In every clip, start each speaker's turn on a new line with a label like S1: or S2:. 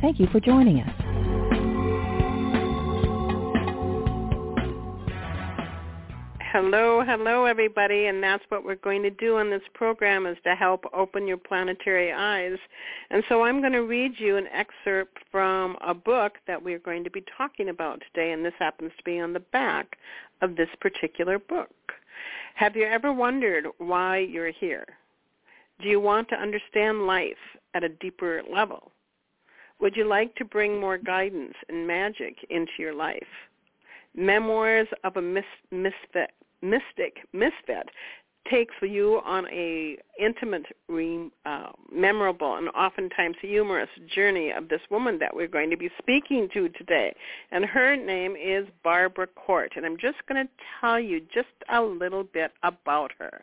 S1: Thank you for joining us.
S2: Hello, hello everybody, and that's what we're going to do on this program is to help open your planetary eyes. And so I'm going to read you an excerpt from a book that we're going to be talking about today, and this happens to be on the back of this particular book. Have you ever wondered why you're here? Do you want to understand life at a deeper level? Would you like to bring more guidance and magic into your life? Memoirs of a mis- misfit, mystic misfit takes you on a intimate, re, uh, memorable, and oftentimes humorous journey of this woman that we're going to be speaking to today. And her name is Barbara Korte. And I'm just going to tell you just a little bit about her.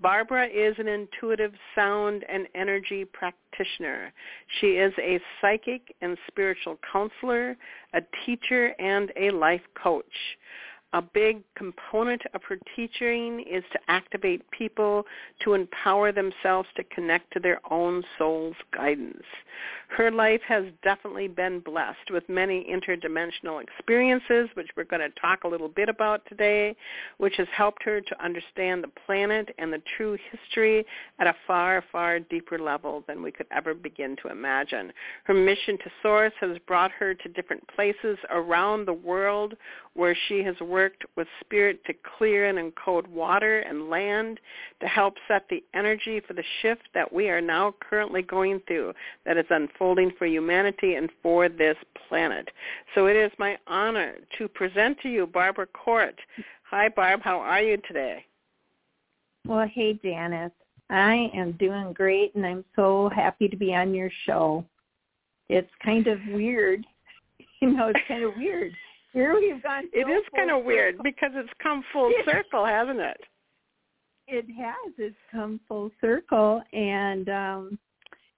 S2: Barbara is an intuitive sound and energy practitioner. She is a psychic and spiritual counselor, a teacher, and a life coach a big component of her teaching is to activate people to empower themselves to connect to their own soul's guidance. Her life has definitely been blessed with many interdimensional experiences, which we're going to talk a little bit about today, which has helped her to understand the planet and the true history at a far, far deeper level than we could ever begin to imagine. Her mission to Source has brought her to different places around the world where she has worked with spirit to clear and encode water and land to help set the energy for the shift that we are now currently going through that is unfolding for humanity and for this planet. So it is my honor to present to you Barbara Korte. Hi, Barb. How are you today?
S3: Well, hey, Janice. I am doing great, and I'm so happy to be on your show. It's kind of weird. You know, it's kind of weird we've gone.
S2: It is kind of weird because it's come full circle, hasn't it?
S3: It has. It's come full circle, and um,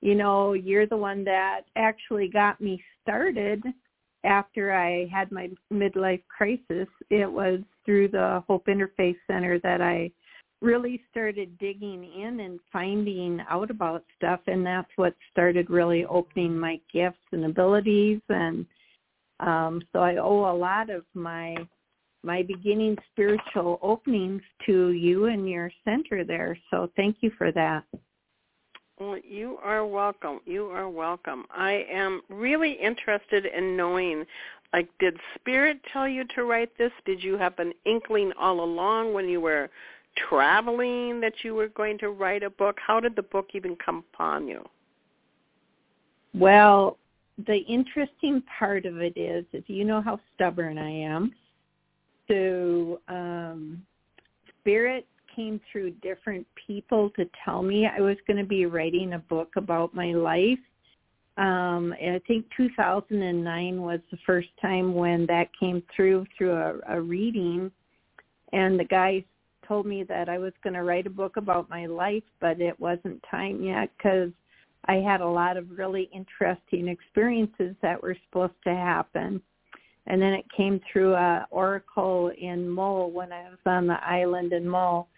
S3: you know, you're the one that actually got me started after I had my midlife crisis. It was through the Hope Interfaith Center that I really started digging in and finding out about stuff and that's what started really opening my gifts and abilities and um, so I owe a lot of my my beginning spiritual openings to you and your center there. So thank you for that.
S2: Well, you are welcome. You are welcome. I am really interested in knowing, like, did Spirit tell you to write this? Did you have an inkling all along when you were traveling that you were going to write a book? How did the book even come upon you?
S3: Well, the interesting part of it is, is you know how stubborn I am. So um, spirit came through different people to tell me I was going to be writing a book about my life. Um, I think 2009 was the first time when that came through through a, a reading, and the guy told me that I was going to write a book about my life, but it wasn't time yet because I had a lot of really interesting experiences that were supposed to happen. And then it came through a oracle in Mull when I was on the island in Mull.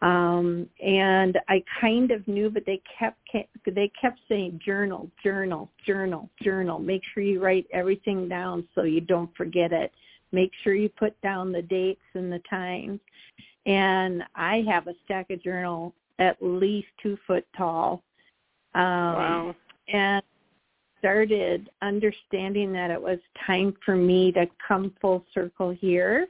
S3: Um, and I kind of knew, but they kept they kept saying journal, journal, journal, journal. Make sure you write everything down so you don't forget it. Make sure you put down the dates and the times. And I have a stack of journal at least two foot tall um,
S2: wow.
S3: And started understanding that it was time for me to come full circle here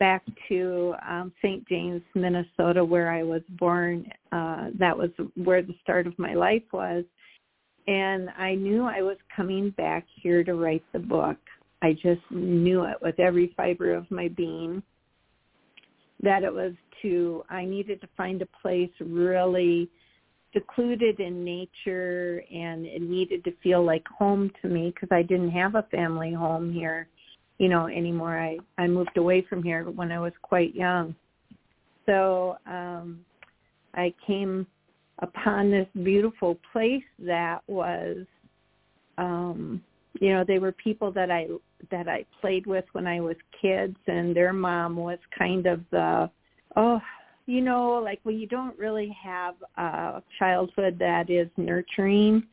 S3: back to um, St. James, Minnesota, where I was born. Uh, that was where the start of my life was. And I knew I was coming back here to write the book. I just knew it with every fiber of my being that it was to, I needed to find a place really secluded in nature and it needed to feel like home to me because I didn't have a family home here, you know, anymore. I I moved away from here when I was quite young. So, um I came upon this beautiful place that was um you know, they were people that I that I played with when I was kids and their mom was kind of the oh you know, like when you don't really have a childhood that is nurturing,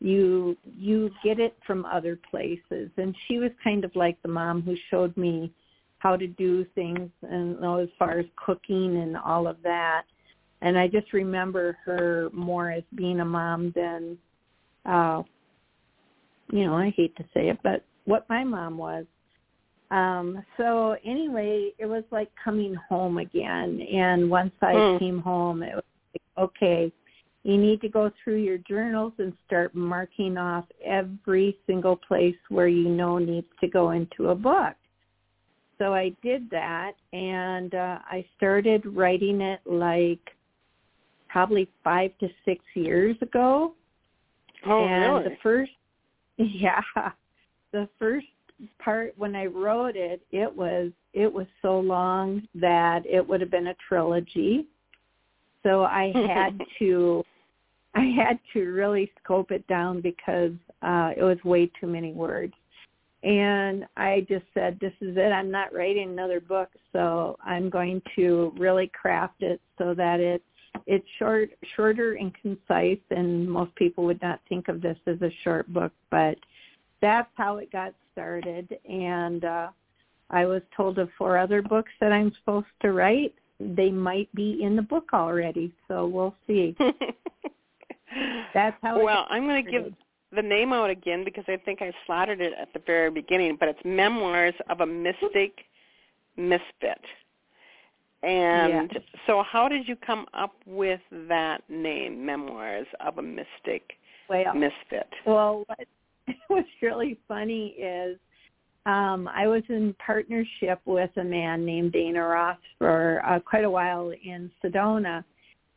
S3: you you get it from other places. And she was kind of like the mom who showed me how to do things and you know, as far as cooking and all of that. And I just remember her more as being a mom than uh you know, I hate to say it, but what my mom was. Um, so anyway, it was like coming home again. And once I hmm. came home, it was like, okay, you need to go through your journals and start marking off every single place where you know needs to go into a book. So I did that and uh, I started writing it like probably five to six years ago.
S2: Oh,
S3: and
S2: really?
S3: the first, yeah, the first part when I wrote it, it was it was so long that it would have been a trilogy. So I had to I had to really scope it down because uh it was way too many words. And I just said, this is it. I'm not writing another book, so I'm going to really craft it so that it's it's short, shorter and concise. And most people would not think of this as a short book, but that's how it got started. And uh, I was told of four other books that I'm supposed to write. They might be in the book already, so we'll see. that's how.
S2: Well, I'm going to give the name out again because I think I slaughtered it at the very beginning, but it's Memoirs of a Mystic Misfit. And
S3: yeah.
S2: so how did you come up with that name, Memoirs of a Mystic
S3: well,
S2: Misfit?
S3: Well, what what's really funny is um, I was in partnership with a man named Dana Ross for uh, quite a while in Sedona.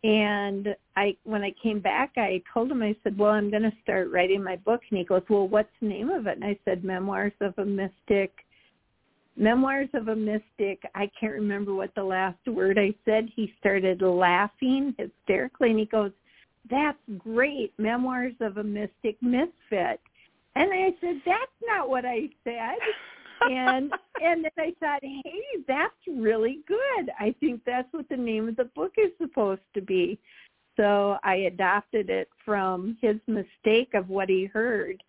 S3: And I, when I came back, I told him, I said, well, I'm going to start writing my book. And he goes, well, what's the name of it? And I said, Memoirs of a Mystic. Memoirs of a Mystic. I can't remember what the last word I said. He started laughing hysterically and he goes, that's great. Memoirs of a Mystic Misfit. And I said, that's not what I said. and and then I thought, hey, that's really good. I think that's what the name of the book is supposed to be. So I adopted it from his mistake of what he heard.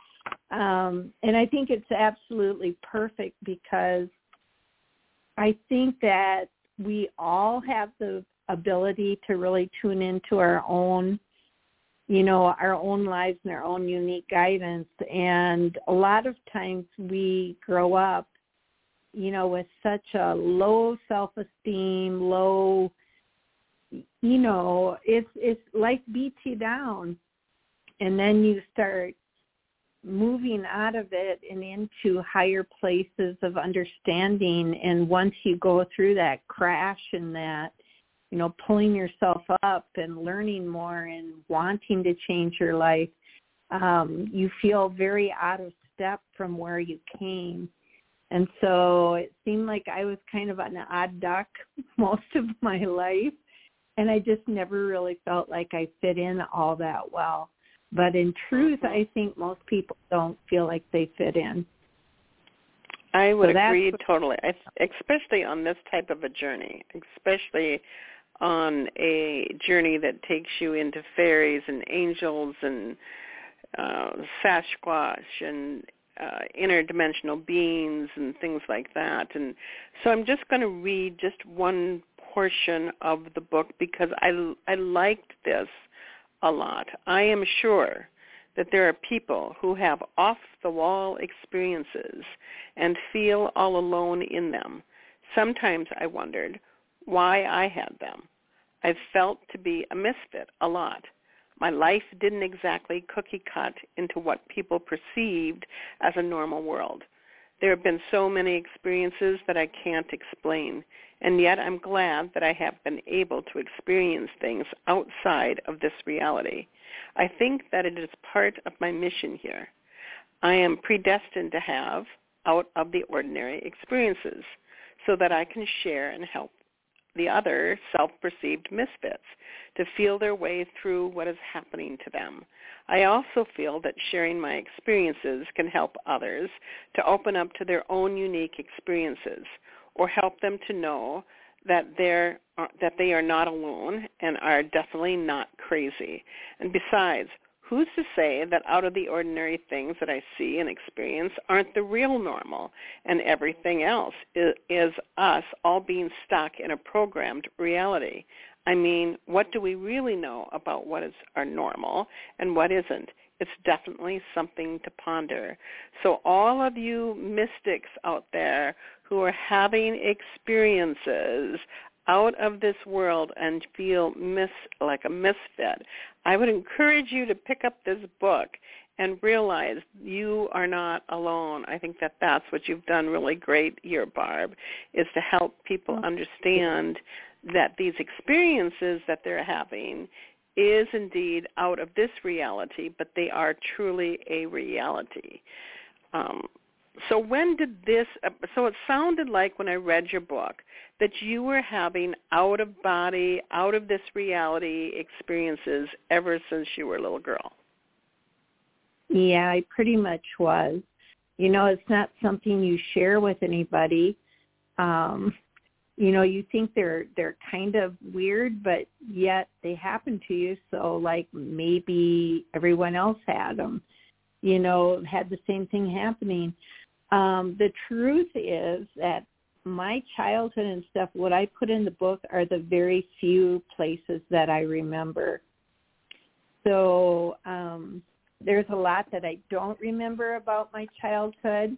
S3: Um, and I think it's absolutely perfect because I think that we all have the ability to really tune into our own you know, our own lives and our own unique guidance. And a lot of times we grow up, you know, with such a low self-esteem, low, you know, it's, it's life beats you down. And then you start moving out of it and into higher places of understanding. And once you go through that crash and that, you know, pulling yourself up and learning more and wanting to change your life, um, you feel very out of step from where you came. And so it seemed like I was kind of an odd duck most of my life. And I just never really felt like I fit in all that well. But in truth, mm-hmm. I think most people don't feel like they fit in.
S2: I would so agree totally, especially on this type of a journey, especially on a journey that takes you into fairies and angels and uh, Sasquatch and uh, interdimensional beings and things like that. And so I'm just going to read just one portion of the book because I, I liked this a lot. I am sure that there are people who have off-the-wall experiences and feel all alone in them. Sometimes I wondered why I had them. I felt to be a misfit a lot. My life didn't exactly cookie cut into what people perceived as a normal world. There have been so many experiences that I can't explain, and yet I'm glad that I have been able to experience things outside of this reality. I think that it is part of my mission here. I am predestined to have out of the ordinary experiences so that I can share and help the other self-perceived misfits to feel their way through what is happening to them. I also feel that sharing my experiences can help others to open up to their own unique experiences or help them to know that they're uh, that they are not alone and are definitely not crazy. And besides, who's to say that out of the ordinary things that I see and experience aren't the real normal and everything else is, is us all being stuck in a programmed reality? I mean, what do we really know about what is our normal and what isn't? It's definitely something to ponder. So all of you mystics out there who are having experiences out of this world and feel mis like a misfit, I would encourage you to pick up this book and realize you are not alone. I think that that's what you've done really great here, Barb, is to help people understand that these experiences that they're having is indeed out of this reality, but they are truly a reality. Um, so when did this, uh, so it sounded like when I read your book that you were having out of body, out of this reality experiences ever since you were a little girl.
S3: Yeah, I pretty much was. You know, it's not something you share with anybody. Um, you know, you think they're they're kind of weird, but yet they happen to you. So like maybe everyone else had them, you know, had the same thing happening. Um, the truth is that my childhood and stuff, what I put in the book are the very few places that I remember. So um, there's a lot that I don't remember about my childhood,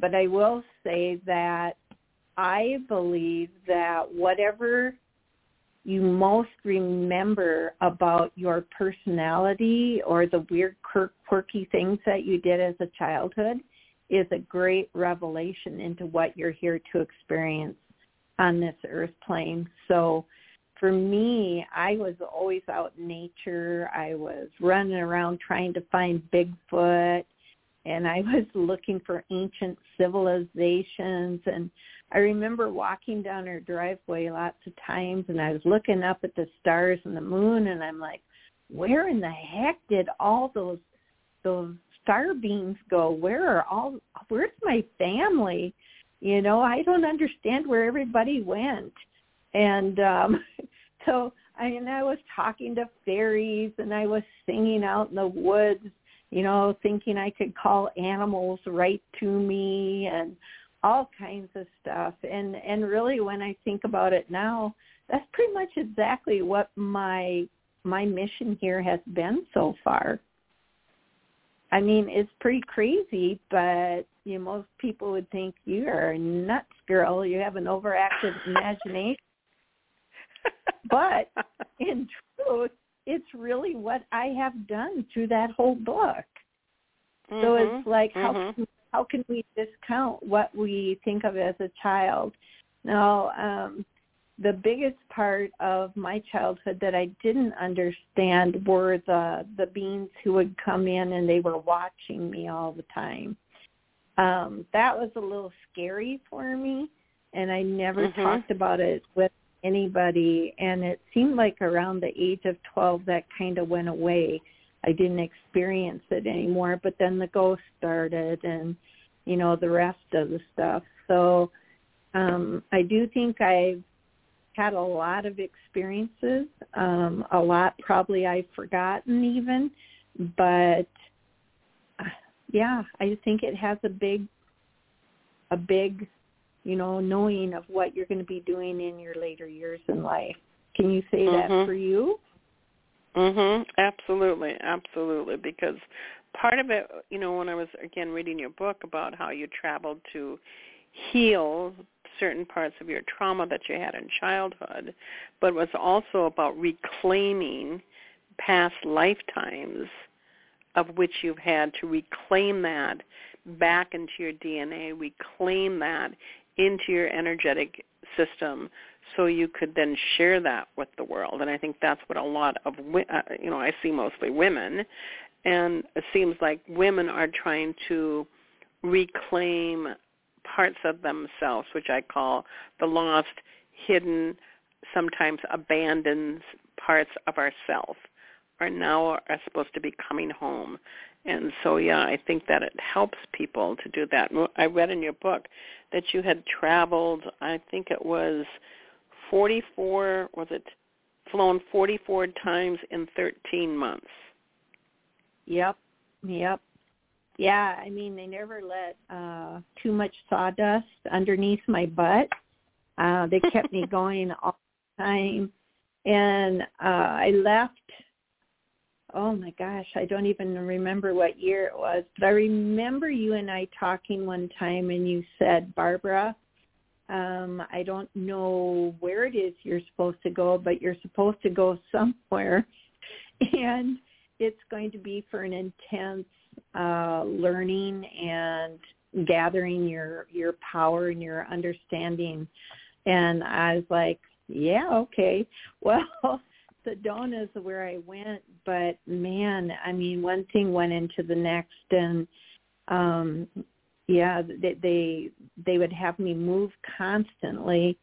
S3: but I will say that I believe that whatever you most remember about your personality or the weird quirky things that you did as a childhood – is a great revelation into what you're here to experience on this earth plane. So for me, I was always out in nature. I was running around trying to find Bigfoot and I was looking for ancient civilizations and I remember walking down our driveway lots of times and I was looking up at the stars and the moon and I'm like, where in the heck did all those those star beams go? Where are all? Where's my family? You know, I don't understand where everybody went. And um, so I mean, I was talking to fairies and I was singing out in the woods, you know, thinking I could call animals right to me and all kinds of stuff. And and really, when I think about it now, that's pretty much exactly what my my mission here has been so far. I mean, it's pretty crazy, but you know, most people would think you are nuts girl. You have an overactive imagination. but in truth, it's really what I have done through that whole book. Mm-hmm. So it's like how mm-hmm. can, how can we discount what we think of as a child? Now, um, the biggest part of my childhood that I didn't understand were the the beings who would come in and they were watching me all the time. Um, that was a little scary for me, and I never mm-hmm. talked about it with anybody. And it seemed like around the age of twelve that kind of went away. I didn't experience it anymore. But then the ghost started, and you know the rest of the stuff. So um, I do think I've had a lot of experiences, um, a lot probably I've forgotten even, but uh, yeah, I think it has a big, a big, you know, knowing of what you're going to be doing in your later years in life. Can you say mm-hmm. that for you?
S2: Mhm. Absolutely. Absolutely because part of it, you know, when I was again reading your book about how you traveled to heal certain parts of your trauma that you had in childhood, but it was also about reclaiming past lifetimes of which you've had to reclaim that back into your DNA, reclaim that into your energetic system so you could then share that with the world. And I think that's what a lot of, uh, you know, I see mostly women. And it seems like women are trying to reclaim parts of themselves, which I call the lost, hidden, sometimes abandoned parts of ourself are now are supposed to be coming home. And so, yeah, I think that it helps people to do that. I read in your book that you had traveled, I think it was 44, was it flown 44 times in 13 months?
S3: Yep, yep. Yeah, I mean, they never let uh too much sawdust underneath my butt. Uh they kept me going all the time. And uh I left oh my gosh, I don't even remember what year it was, but I remember you and I talking one time and you said, Barbara, um, I don't know where it is you're supposed to go, but you're supposed to go somewhere. And it's going to be for an intense uh, learning and gathering your your power and your understanding. And I was like, yeah, okay. Well, Sedona is where I went, but man, I mean, one thing went into the next, and um, yeah, they they they would have me move constantly,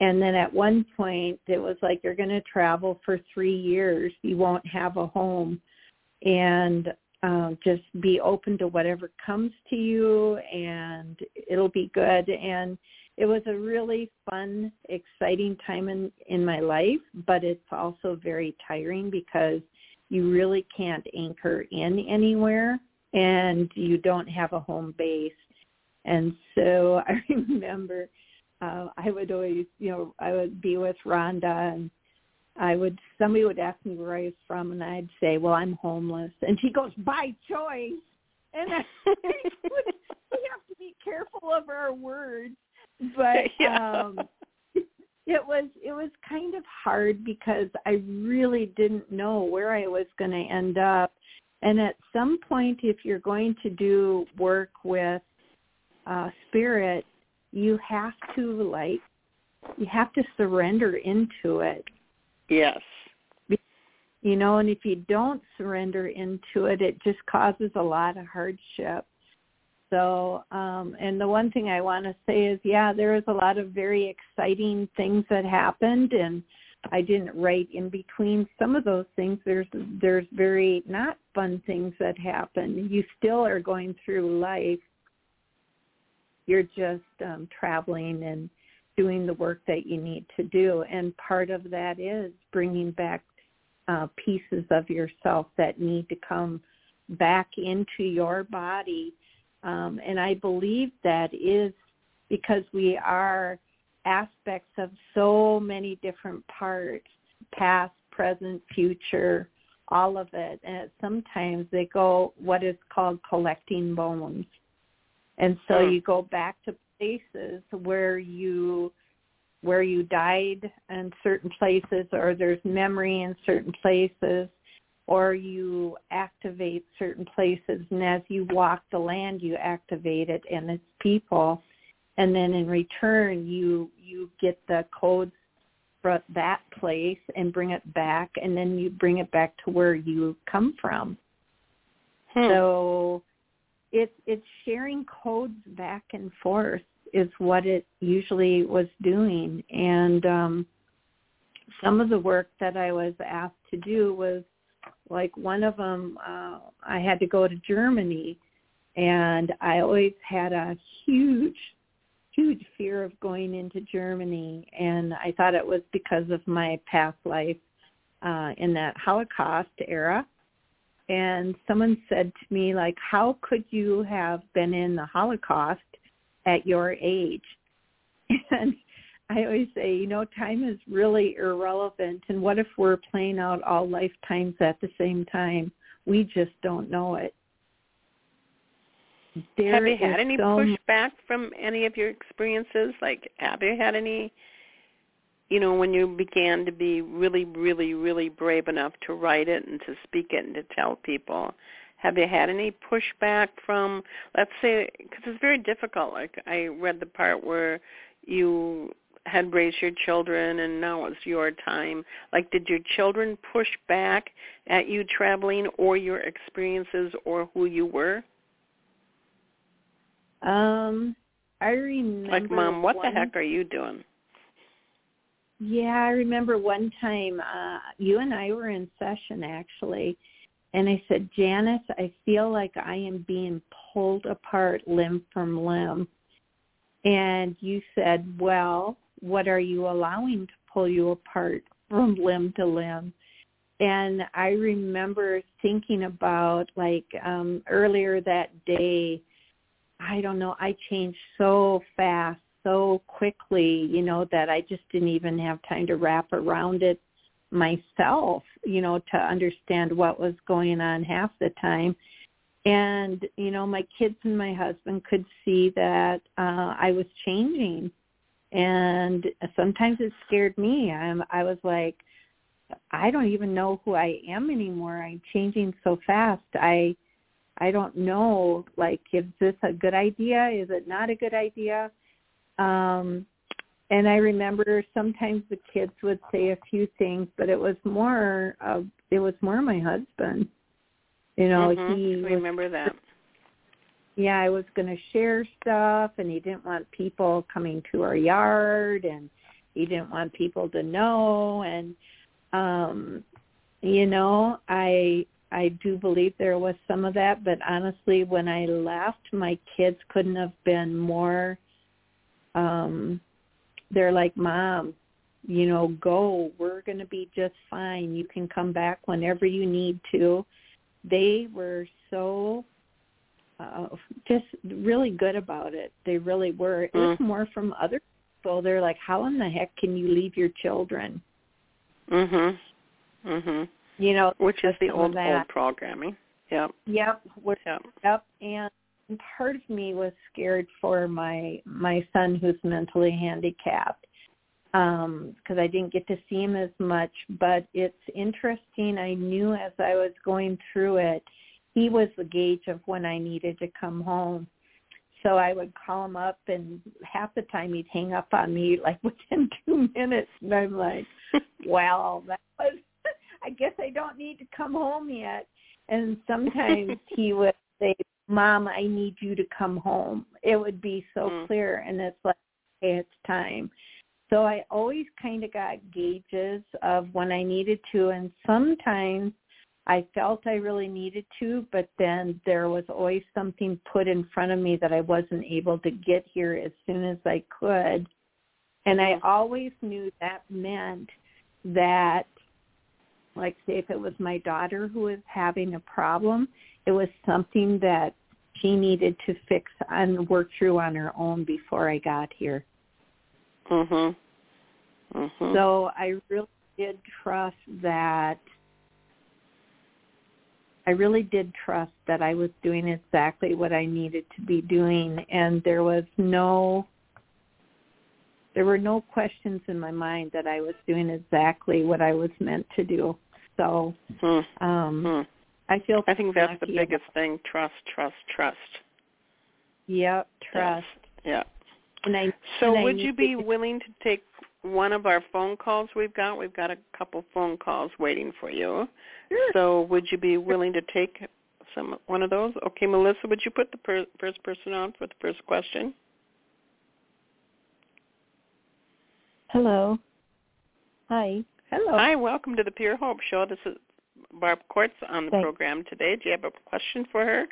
S3: and then at one point it was like you're going to travel for three years, you won't have a home, and um, just be open to whatever comes to you, and it'll be good. And it was a really fun, exciting time in in my life, but it's also very tiring because you really can't anchor in anywhere and you don't have a home base. And so I remember uh, I would always, you know, I would be with Rhonda and I would somebody would ask me where I was from and I'd say, Well, I'm homeless and she goes, By choice and I, we have to be careful of our words but yeah. um it was it was kind of hard because I really didn't know where I was going to end up. And at some point, if you're going to do work with uh, spirit, you have to like you have to surrender into it.
S2: Yes.
S3: You know, and if you don't surrender into it, it just causes a lot of hardship. So, um, and the one thing I want to say is, yeah, there was a lot of very exciting things that happened, and I didn't write in between some of those things. There's there's very not fun things that happen. You still are going through life. You're just um, traveling and doing the work that you need to do, and part of that is bringing back uh, pieces of yourself that need to come back into your body um, and I believe that is because we are aspects of so many different parts, past, present, future, all of it. And sometimes they go what is called collecting bones. And so hmm. you go back to places where you where you died in certain places or there's memory in certain places or you activate certain places and as you walk the land you activate it and its people. And then in return you you get the codes from that place and bring it back and then you bring it back to where you come from. Hmm. so it's it's sharing codes back and forth is what it usually was doing. And um some of the work that I was asked to do was like one of them, uh, I had to go to Germany, and I always had a huge, huge fear of going into Germany, and I thought it was because of my past life uh, in that Holocaust era. And someone said to me, like, how could you have been in the Holocaust at your age? And I always say, you know, time is really irrelevant. And what if we're playing out all lifetimes at the same time? We just don't know it.
S2: There have you had any so pushback from any of your experiences? Like, have you had any, you know, when you began to be really, really, really brave enough to write it and to speak it and to tell people? Have you had any pushback from, let's say, because it's very difficult. Like I read the part where you had raised your children and now it's your time. Like did your children push back at you traveling or your experiences or who you were?
S3: Um, I remember.
S2: Like, mom, what
S3: one,
S2: the heck are you doing?
S3: Yeah, I remember one time uh you and I were in session actually, and I said, Janice, I feel like I am being pulled apart limb from limb. And you said, well, what are you allowing to pull you apart from limb to limb? And I remember thinking about like um earlier that day, I don't know, I changed so fast, so quickly, you know, that I just didn't even have time to wrap around it myself, you know, to understand what was going on half the time. And, you know, my kids and my husband could see that uh I was changing. And sometimes it scared me. I'm I was like, I don't even know who I am anymore. I'm changing so fast. I I don't know like is this a good idea? Is it not a good idea? Um and I remember sometimes the kids would say a few things, but it was more of it was more my husband. You know,
S2: mm-hmm.
S3: he
S2: I remember that.
S3: Yeah, I was going to share stuff, and he didn't want people coming to our yard, and he didn't want people to know, and um, you know, I I do believe there was some of that, but honestly, when I left, my kids couldn't have been more. um They're like, "Mom, you know, go. We're going to be just fine. You can come back whenever you need to." They were so uh, just really good about it. They really were. It was
S2: Mm.
S3: more from other people. They're like, "How in the heck can you leave your children?"
S2: Mhm. Mhm.
S3: You know,
S2: Which is the old old programming. Yep.
S3: Yep,
S2: Yep.
S3: yep. And part of me was scared for my my son who's mentally handicapped um, because I didn't get to see him as much. But it's interesting. I knew as I was going through it, he was the gauge of when I needed to come home. So I would call him up, and half the time he'd hang up on me like within two minutes, and I'm like, "Well, that was. I guess I don't need to come home yet." And sometimes he would say, "Mom, I need you to come home." It would be so
S2: Mm.
S3: clear, and it's like, "Hey, it's time." So I always kind of got gauges of when I needed to, and sometimes I felt I really needed to, but then there was always something put in front of me that I wasn't able to get here as soon as I could. And I always knew that meant that, like say if it was my daughter who was having a problem, it was something that she needed to fix and work through on her own before I got here.
S2: Mhm. Mm-hmm.
S3: So I really did trust that I really did trust that I was doing exactly what I needed to be doing and there was no there were no questions in my mind that I was doing exactly what I was meant to do. So
S2: Hmm.
S3: um
S2: Hmm.
S3: I feel
S2: I think that's the
S3: lucky
S2: biggest thing. Trust, trust, trust.
S3: Yep, trust.
S2: Yeah.
S3: And I
S2: So
S3: and I
S2: would you be
S3: to-
S2: willing to take one of our phone calls we've got? We've got a couple phone calls waiting for you.
S3: Sure.
S2: So would you be willing to take some one of those? Okay, Melissa, would you put the per, first person on for the first question?
S4: Hello. Hi.
S3: Hello.
S2: Hi, welcome to the Pure Hope Show. This is Barb Quartz on the
S4: Thanks.
S2: program today. Do you have a question for her?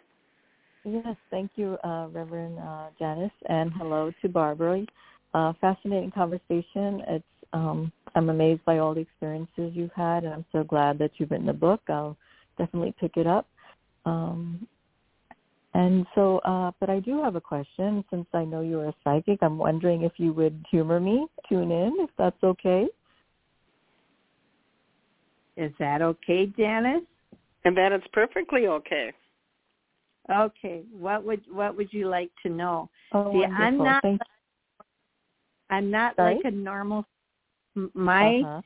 S4: Yes, thank you, uh, Reverend uh, Janice, and hello to Barbara. Uh, fascinating conversation. It's um, I'm amazed by all the experiences you've had, and I'm so glad that you've written the book. I'll definitely pick it up. Um, and so, uh, but I do have a question. Since I know you're a psychic, I'm wondering if you would humor me, tune in, if that's okay.
S3: Is that okay, Janice?
S2: And that is perfectly okay.
S3: Okay. What would what would you like to know?
S4: Oh,
S3: See,
S4: wonderful.
S3: I'm not
S4: Thank
S3: I'm not
S4: Sorry?
S3: like a normal m- my
S4: uh-huh.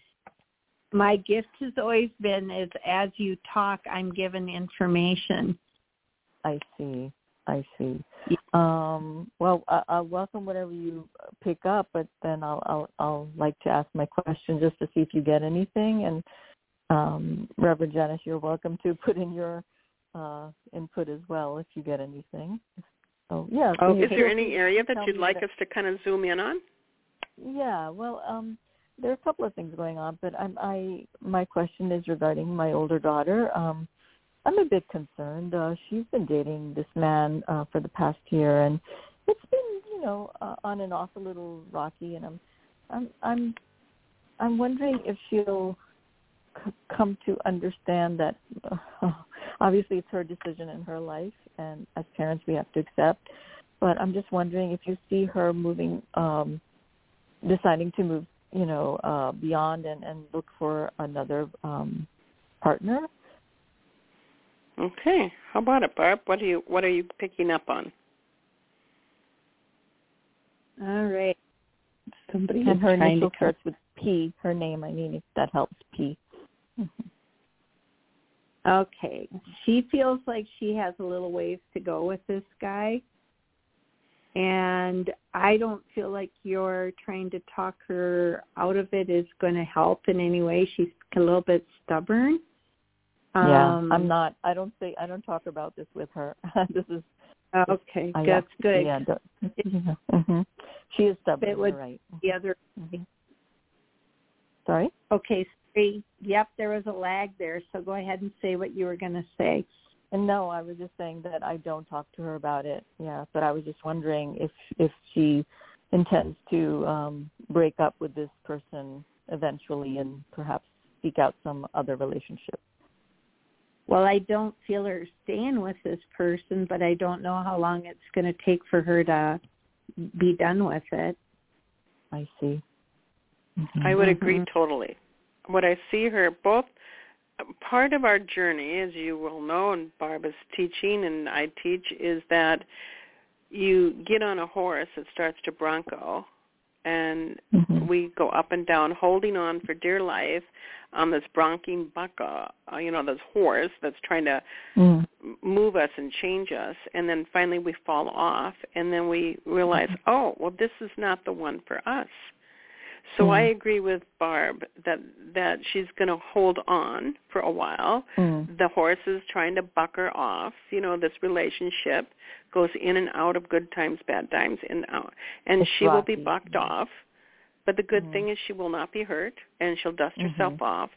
S3: my gift has always been is as you talk I'm given information.
S4: I see. I see. Um, well, I, I'll welcome whatever you pick up, but then I'll, I'll I'll like to ask my question just to see if you get anything. And um, Reverend Janice, you're welcome to put in your uh, input as well if you get anything. So yeah. So
S2: oh, is there any area that you'd like that, us to kind of zoom in on?
S4: Yeah. Well, um, there are a couple of things going on, but I'm, I my question is regarding my older daughter. Um, I'm a bit concerned. Uh, she's been dating this man uh, for the past year, and it's been, you know, uh, on and off a little rocky. And I'm, I'm, I'm, I'm wondering if she'll c- come to understand that uh, obviously it's her decision in her life, and as parents we have to accept. But I'm just wondering if you see her moving, um, deciding to move, you know, uh, beyond and, and look for another um, partner
S2: Okay. How about it, Barb? What are you What are you picking up on?
S3: All right.
S4: Somebody and her initial starts with P. Her name, I mean, if that helps. P.
S3: Okay. She feels like she has a little ways to go with this guy. And I don't feel like you're trying to talk her out of it is going to help in any way. She's a little bit stubborn
S4: yeah, I'm um, not. I don't say. I don't talk about this with her. this is
S3: okay. I, that's good.
S4: Yeah, yeah. Mm-hmm. She is stubborn.
S3: It would
S4: right.
S3: The other.
S4: Mm-hmm. Sorry.
S3: Okay. Sorry. Yep, there was a lag there. So go ahead and say what you were going to say.
S4: And no, I was just saying that I don't talk to her about it. Yeah, but I was just wondering if if she intends to um break up with this person eventually and perhaps seek out some other relationship
S3: well, I don't feel her staying with this person, but I don't know how long it's going to take for her to be done with it.
S4: I see.
S2: Mm-hmm. I would agree mm-hmm. totally. What I see her both part of our journey, as you will know, and Barbara's teaching and I teach, is that you get on a horse that starts to bronco, and mm-hmm. we go up and down, holding on for dear life on this bronching bucka, uh, you know, this horse that's trying to mm. move us and change us, and then finally we fall off, and then we realize, mm-hmm. oh, well, this is not the one for us. So mm. I agree with Barb that that she's going to hold on for a while. Mm. The horse is trying to buck her off. You know, this relationship goes in and out of good times, bad times, in and out, and
S4: it's
S2: she
S4: rocky.
S2: will be bucked off. But the good mm. thing is she will not be hurt, and she'll dust
S4: mm-hmm.
S2: herself off,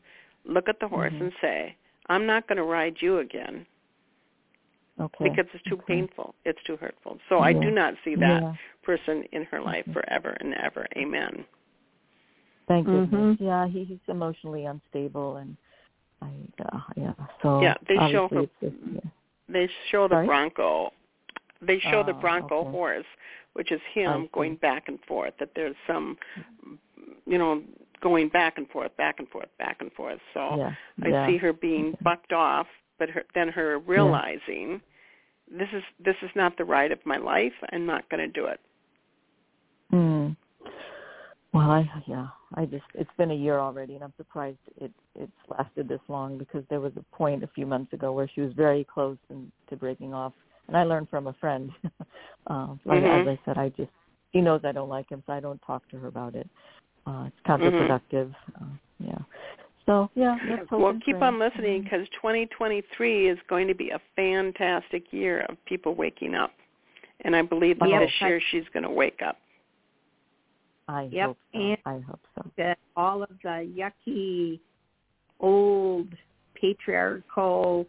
S2: look at the horse,
S4: mm-hmm.
S2: and say, "I'm not going to ride you again."
S4: Okay.
S2: Because it's too
S4: okay.
S2: painful. It's too hurtful. So
S4: yeah.
S2: I do not see that
S4: yeah.
S2: person in her life forever and ever. Amen.
S4: Thank
S3: mm-hmm.
S4: goodness. Yeah, he, he's emotionally unstable, and I uh, yeah. So
S2: yeah, they show her.
S4: Just, yeah.
S2: They show the
S4: Sorry?
S2: Bronco. They show the
S4: Oh,
S2: Bronco
S4: okay.
S2: horse, which is him going back and forth. That there's some, you know, going back and forth, back and forth, back and forth. So
S4: Yeah.
S2: I
S4: yeah.
S2: see her being bucked off, but her, then her realizing this is this is not the ride of my life. I'm not going to do it.
S4: Mm. Well, I yeah, I just it's been a year already, and I'm surprised it it's lasted this long because there was a point a few months ago where she was very close in, to breaking off, and I learned from a friend. uh,
S2: Mhm.
S4: as I said, I just he knows I don't like him, so I don't talk to her about it. Uh, it's counterproductive. Uh, yeah. So yeah, let's hope
S2: Well, keep
S4: pray.
S2: on listening because 2023 is going to be a fantastic year of people waking up, and I believe that
S3: Yep.
S2: this year she's going to wake up.
S4: I
S3: Yep,
S4: hope so.
S3: and-
S4: I hope so.
S3: That all of the yucky, old, patriarchal,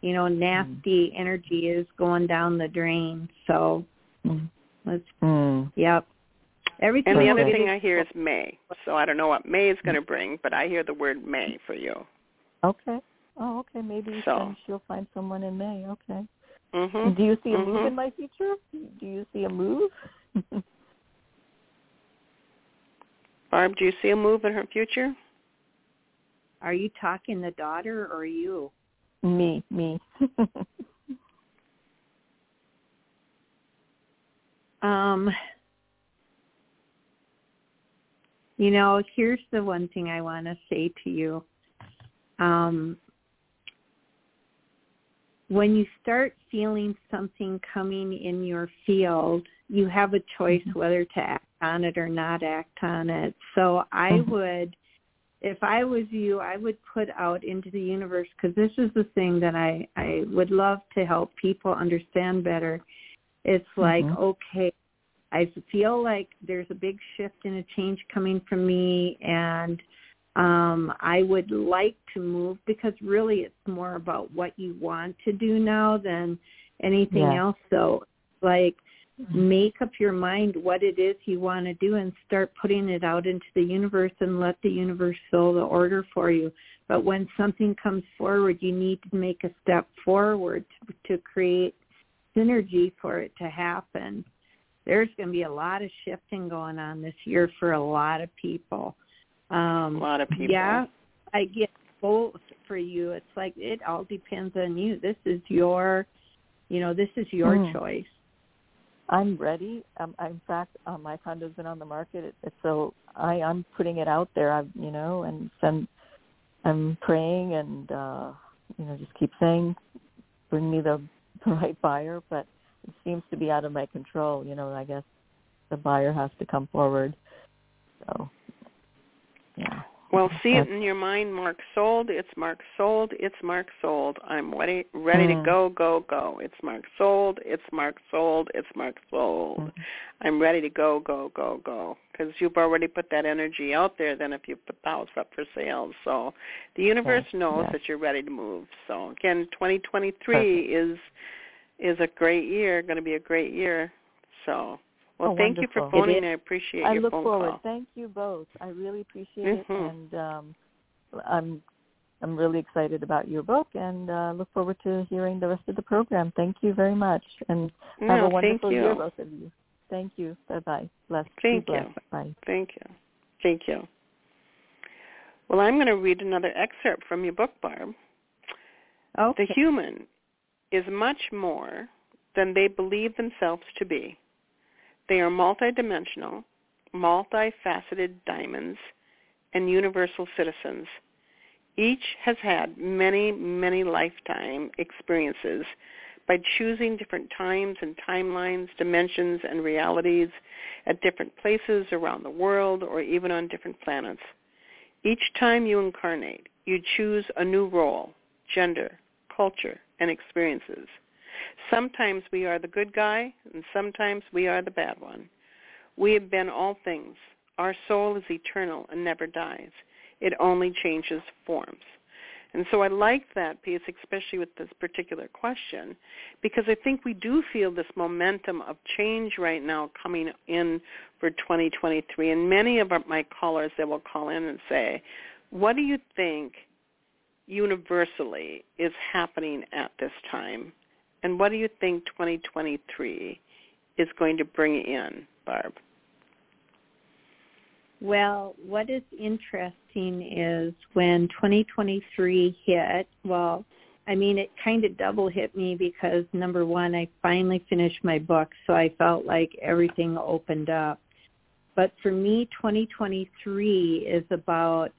S3: you know, nasty energy is going down the drain. So
S4: Mm.
S3: let's,
S4: Mm.
S3: yep. Everything
S2: And the other thing I hear is May. So I don't know what May is going to bring, but I hear the word May for you.
S4: Okay. Oh, okay. Maybe
S2: so.
S4: she'll find someone in May. Okay.
S2: Mhm.
S4: Do you see a move
S2: Mhm.
S4: in my future? Do you see a move?
S2: Barb, do you see a move in her future?
S3: Are you talking the daughter or you?
S4: me, me.
S3: Um, you know, here's the one thing I want to say to you. Um, when you start feeling something coming in your field, you have a choice mm-hmm. whether to act on it or not act on it. So I mm-hmm. would, if I was you, I would put out into the universe because this is the thing that I I would love to help people understand better. It's like mm-hmm. okay, I feel like there's a big shift and a change coming from me, and um, I would like to move because really it's more about what you want to do now than anything yeah. else. So like make up your mind what it is you want to do and start putting it out into the universe and let the universe fill the order for you. But when something comes forward, you need to make a step forward to, to create synergy for it to happen. There's going to be a lot of shifting going on this year for a lot of people.
S2: Um, a lot of people.
S3: Yeah, I get both for you. It's like it all depends on you. This is your, you know, this is your mm. choice.
S4: I'm ready. Um, in fact, uh, my condo's been on the market, it, it, so I, I'm putting it out there. I, you know, and send, I'm praying and uh, you know just keep saying, bring me the, the right buyer. But it seems to be out of my control. You know, I guess the buyer has to come forward. So yeah.
S2: Well, see it in your mind. Mark sold. It's Mark sold. It's Mark sold. I'm ready, ready mm. to go, go, go. It's Mark sold. It's Mark sold. It's Mark sold. Mm. I'm ready to go, go, go, go. Because you've already put that energy out there. Then if you put the house up for sale, so the universe yes. knows that you're ready to move. So again, 2023 Perfect. is is a great year. Going to be a great year. So well,
S4: oh,
S2: thank
S4: wonderful.
S2: you for phoning. I appreciate
S4: I
S2: your
S4: look
S2: phone
S4: forward.
S2: call.
S4: Thank you both. I really appreciate
S2: mm-hmm.
S4: it, and um, I'm I'm really excited about your book, and uh, look forward to hearing the rest of the program. Thank you very much, and
S2: no,
S4: have a wonderful
S2: year,
S4: both of you. Thank you. Bye bye. Bless.
S2: Thank
S4: Be blessed.
S2: you.
S4: Bye.
S2: Thank you. Thank you. Well, I'm going to read another excerpt from your book, Barb.
S3: Okay.
S2: The human is much more than they believe themselves to be. They are multidimensional, multifaceted diamonds, and universal citizens. Each has had many, many lifetime experiences by choosing different times and timelines, dimensions, and realities at different places around the world or even on different planets. Each time you incarnate, you choose a new role, gender, culture, and experiences. Sometimes we are the good guy, and sometimes we are the bad one. We have been all things. Our soul is eternal and never dies. It only changes forms. And so I like that piece, especially with this particular question, because I think we do feel this momentum of change right now coming in for 2023. And many of my callers, they will call in and say, what do you think universally is happening at this time? And what do you think 2023 is going to bring in, Barb?
S3: Well, what is interesting is when 2023 hit, well, I mean, it kind of double hit me because number one, I finally finished my book, so I felt like everything opened up. But for me, 2023 is about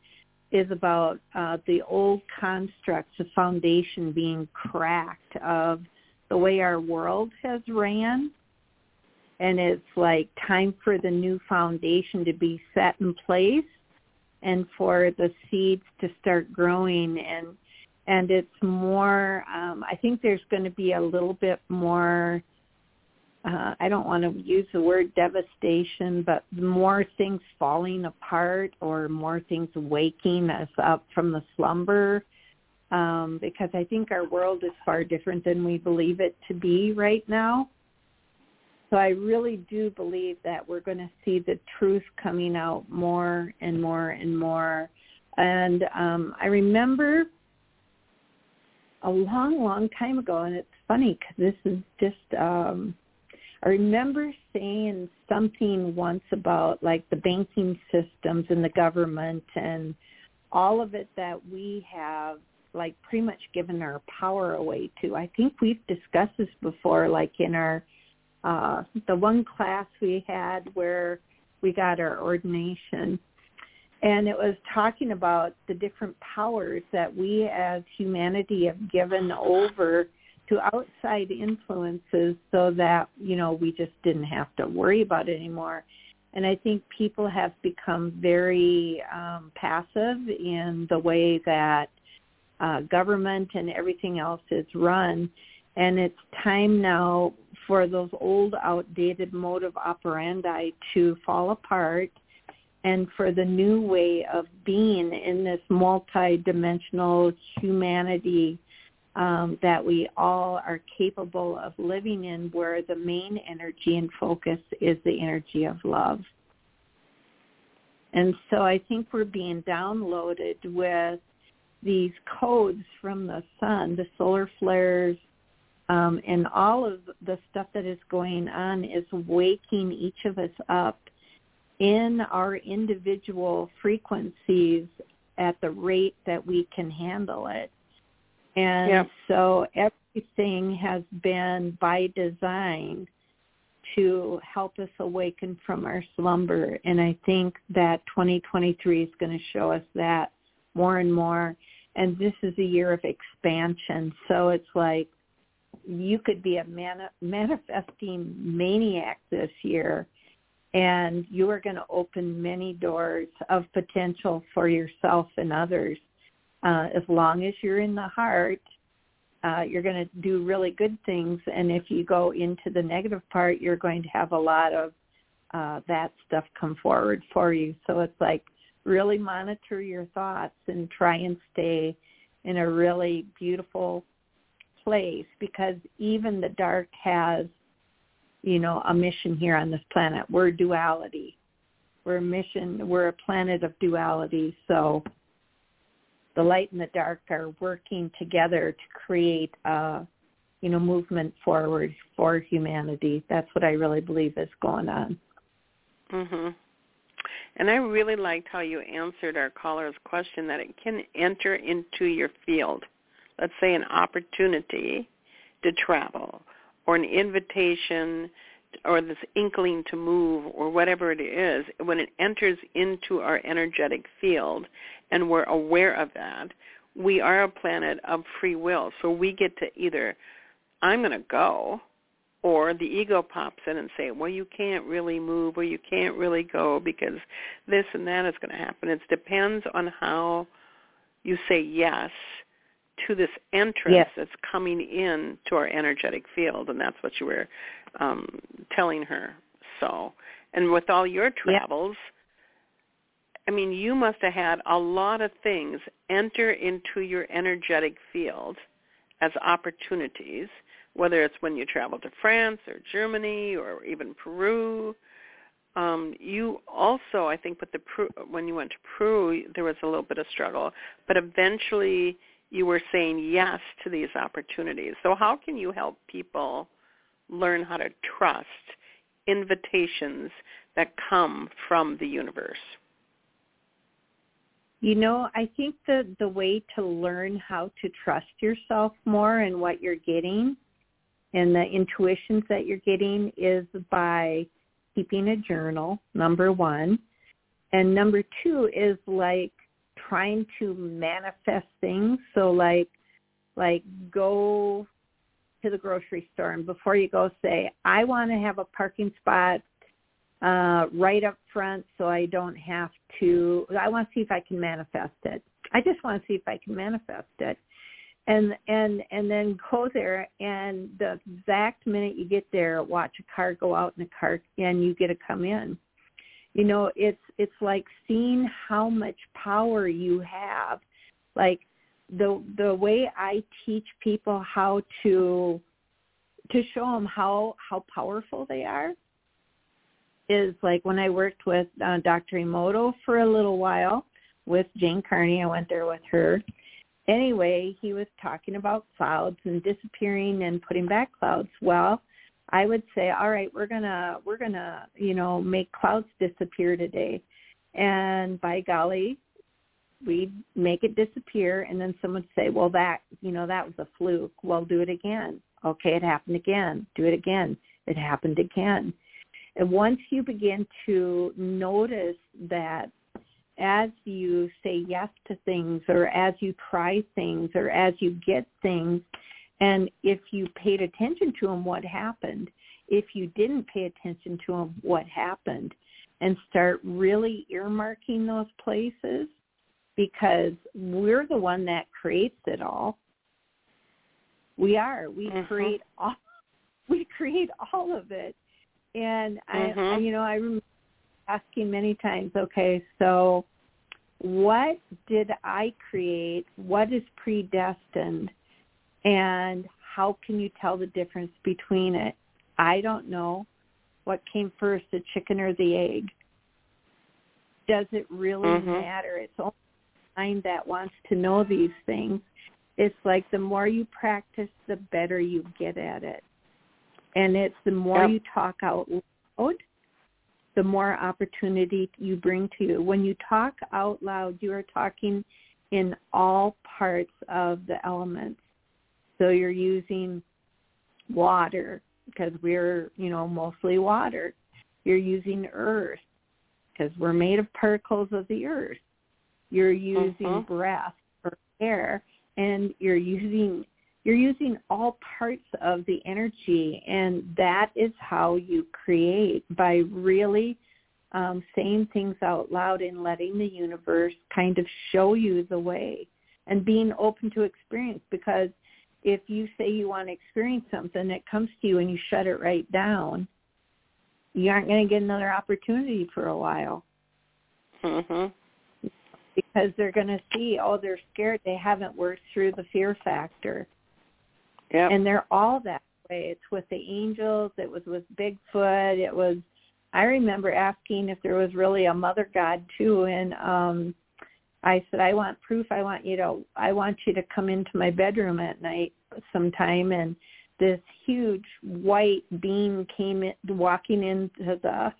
S3: is about uh, the old constructs, the foundation being cracked of the way our world has ran and it's like time for the new foundation to be set in place and for the seeds to start growing. And and it's more um i think there's going to be a little bit more uh, I don't want to use the word devastation, but more things falling apart or more things waking us up from the slumber um, because I think our world is far different than we believe it to be right now. So I really do believe that we're going to see the truth coming out more and more and more. And um, I remember a long, long time ago, and it's funny because this is just, um, I remember saying something once about like the banking systems and the government and all of it that we have like pretty much given our power away to. I think we've discussed this before, like in our uh, the one class we had where we got our ordination, and it was talking about the different powers that we as humanity have given over to outside influences so that, you know, we just didn't have to worry about it anymore. And I think people have become very um, passive in the way that uh, government and everything else is run. And it's time now for those old, outdated motive operandi to fall apart and for the new way of being in this multi-dimensional humanity um, that we all are capable of living in where the main energy and focus is the energy of love. And so I think we're being downloaded with these codes from the sun, the solar flares, um, and all of the stuff that is going on is waking each of us up in our individual frequencies at the rate that we can handle it. And yep. so everything has been by design to help us awaken from our slumber. And I think that 2023 is going to show us that more and more. And this is a year of expansion. So it's like you could be a mani- manifesting maniac this year and you are going to open many doors of potential for yourself and others. Uh, as long as you're in the heart, uh, you're going to do really good things. And if you go into the negative part, you're going to have a lot of uh, that stuff come forward for you. So it's like really monitor your thoughts and try and stay in a really beautiful place because even the dark has you know, a mission here on this planet. We're duality. We're a mission. We're a planet of duality. So the light and the dark are working together to create a, you know, movement forward for humanity. That's what I really believe is going on.
S2: Mhm. And I really liked how you answered our caller's question that it can enter into your field. Let's say an opportunity to travel or an invitation or this inkling to move or whatever it is, when it enters into our energetic field and we're aware of that, we are a planet of free will. So we get to either, I'm going to go, or the ego pops in and say, well, you can't really move or you can't really go because this and that is going to happen. It depends on how you say yes to this entrance yes. that's coming in to our energetic field, and that's what you were um, telling her. So, and with all your travels, I mean, you must have had a lot of things enter into your energetic field as opportunities, whether it's when you travel to France or Germany or even Peru. Um, you also, I think, with the when you went to Peru, there was a little bit of struggle, but eventually you were saying yes to these opportunities. So how can you help people learn how to trust invitations that come from the universe?
S3: You know, I think the the way to learn how to trust yourself more and what you're getting and the intuitions that you're getting is by keeping a journal, number 1. And number 2 is like trying to manifest things. So like like go to the grocery store and before you go say, I want to have a parking spot uh right up front so I don't have to I want to see if I can manifest it. I just want to see if I can manifest it. And and and then go there and the exact minute you get there watch a car go out in a car and you get to come in. You know it's it's like seeing how much power you have. Like the the way i teach people how to to show them how how powerful they are is like when i worked with uh, dr emoto for a little while with jane carney i went there with her anyway he was talking about clouds and disappearing and putting back clouds well I would say, all right, we're gonna we're gonna you know make clouds disappear today, and by golly, we make it disappear, and then someone would say, well, that you know that was a fluke. Well, do it again. Okay, it happened again. Do it again. It happened again. And once you begin to notice that as you say yes to things or as you try things or as you get things, And if you paid attention to them, what happened? If you didn't pay attention to them, what happened? And start really earmarking those places because we're the one that creates it all. We are. We
S2: Mhm.
S3: create all. We create all of it. And I, I,
S2: Mhm.
S3: you know, I remember asking many times, okay, so what did I create? What is predestined? And how can you tell the difference between it? I don't know. What came first, the chicken or the egg? Does it really
S2: Mhm.
S3: matter? It's only the mind that wants to know these things. It's like the more you practice, the better you get at it. And it's the more
S2: Yep.
S3: you talk out loud, the more opportunity you bring to you. When you talk out loud, you are talking in all parts of the elements. So you're using water because we're, you know, mostly water. You're using earth because we're made of particles of the earth. You're using
S2: Mhm.
S3: breath or air and you're using you're using all parts of the energy and that is how you create by really um, saying things out loud and letting the universe kind of show you the way and being open to experience because if you say you want to experience something it comes to you and you shut it right down, you aren't going to get another opportunity for a while
S2: Mhm.
S3: because they're going to see, oh, they're scared. They haven't worked through the fear factor.
S2: Yep.
S3: And they're all that way. It's with the angels. It was with Bigfoot. It was, I remember asking if there was really a mother god too. And um I said, I want proof. I want you to, I want you to come into my bedroom at night sometime. And this huge white beam came in, walking into the,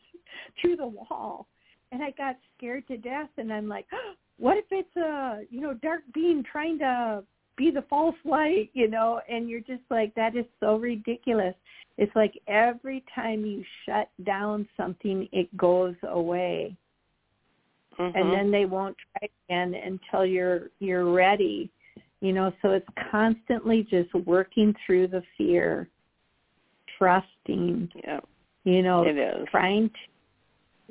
S3: through the wall. And I got scared to death. And I'm like, what if it's a, you know, dark being trying to be the false light, you know? And you're just like, that is so ridiculous. It's like every time you shut down something, it goes away
S2: Mhm.
S3: and then they won't try again until you're you're ready you know so it's constantly just working through the fear trusting
S2: Yep.
S3: you know
S2: It is.
S3: trying to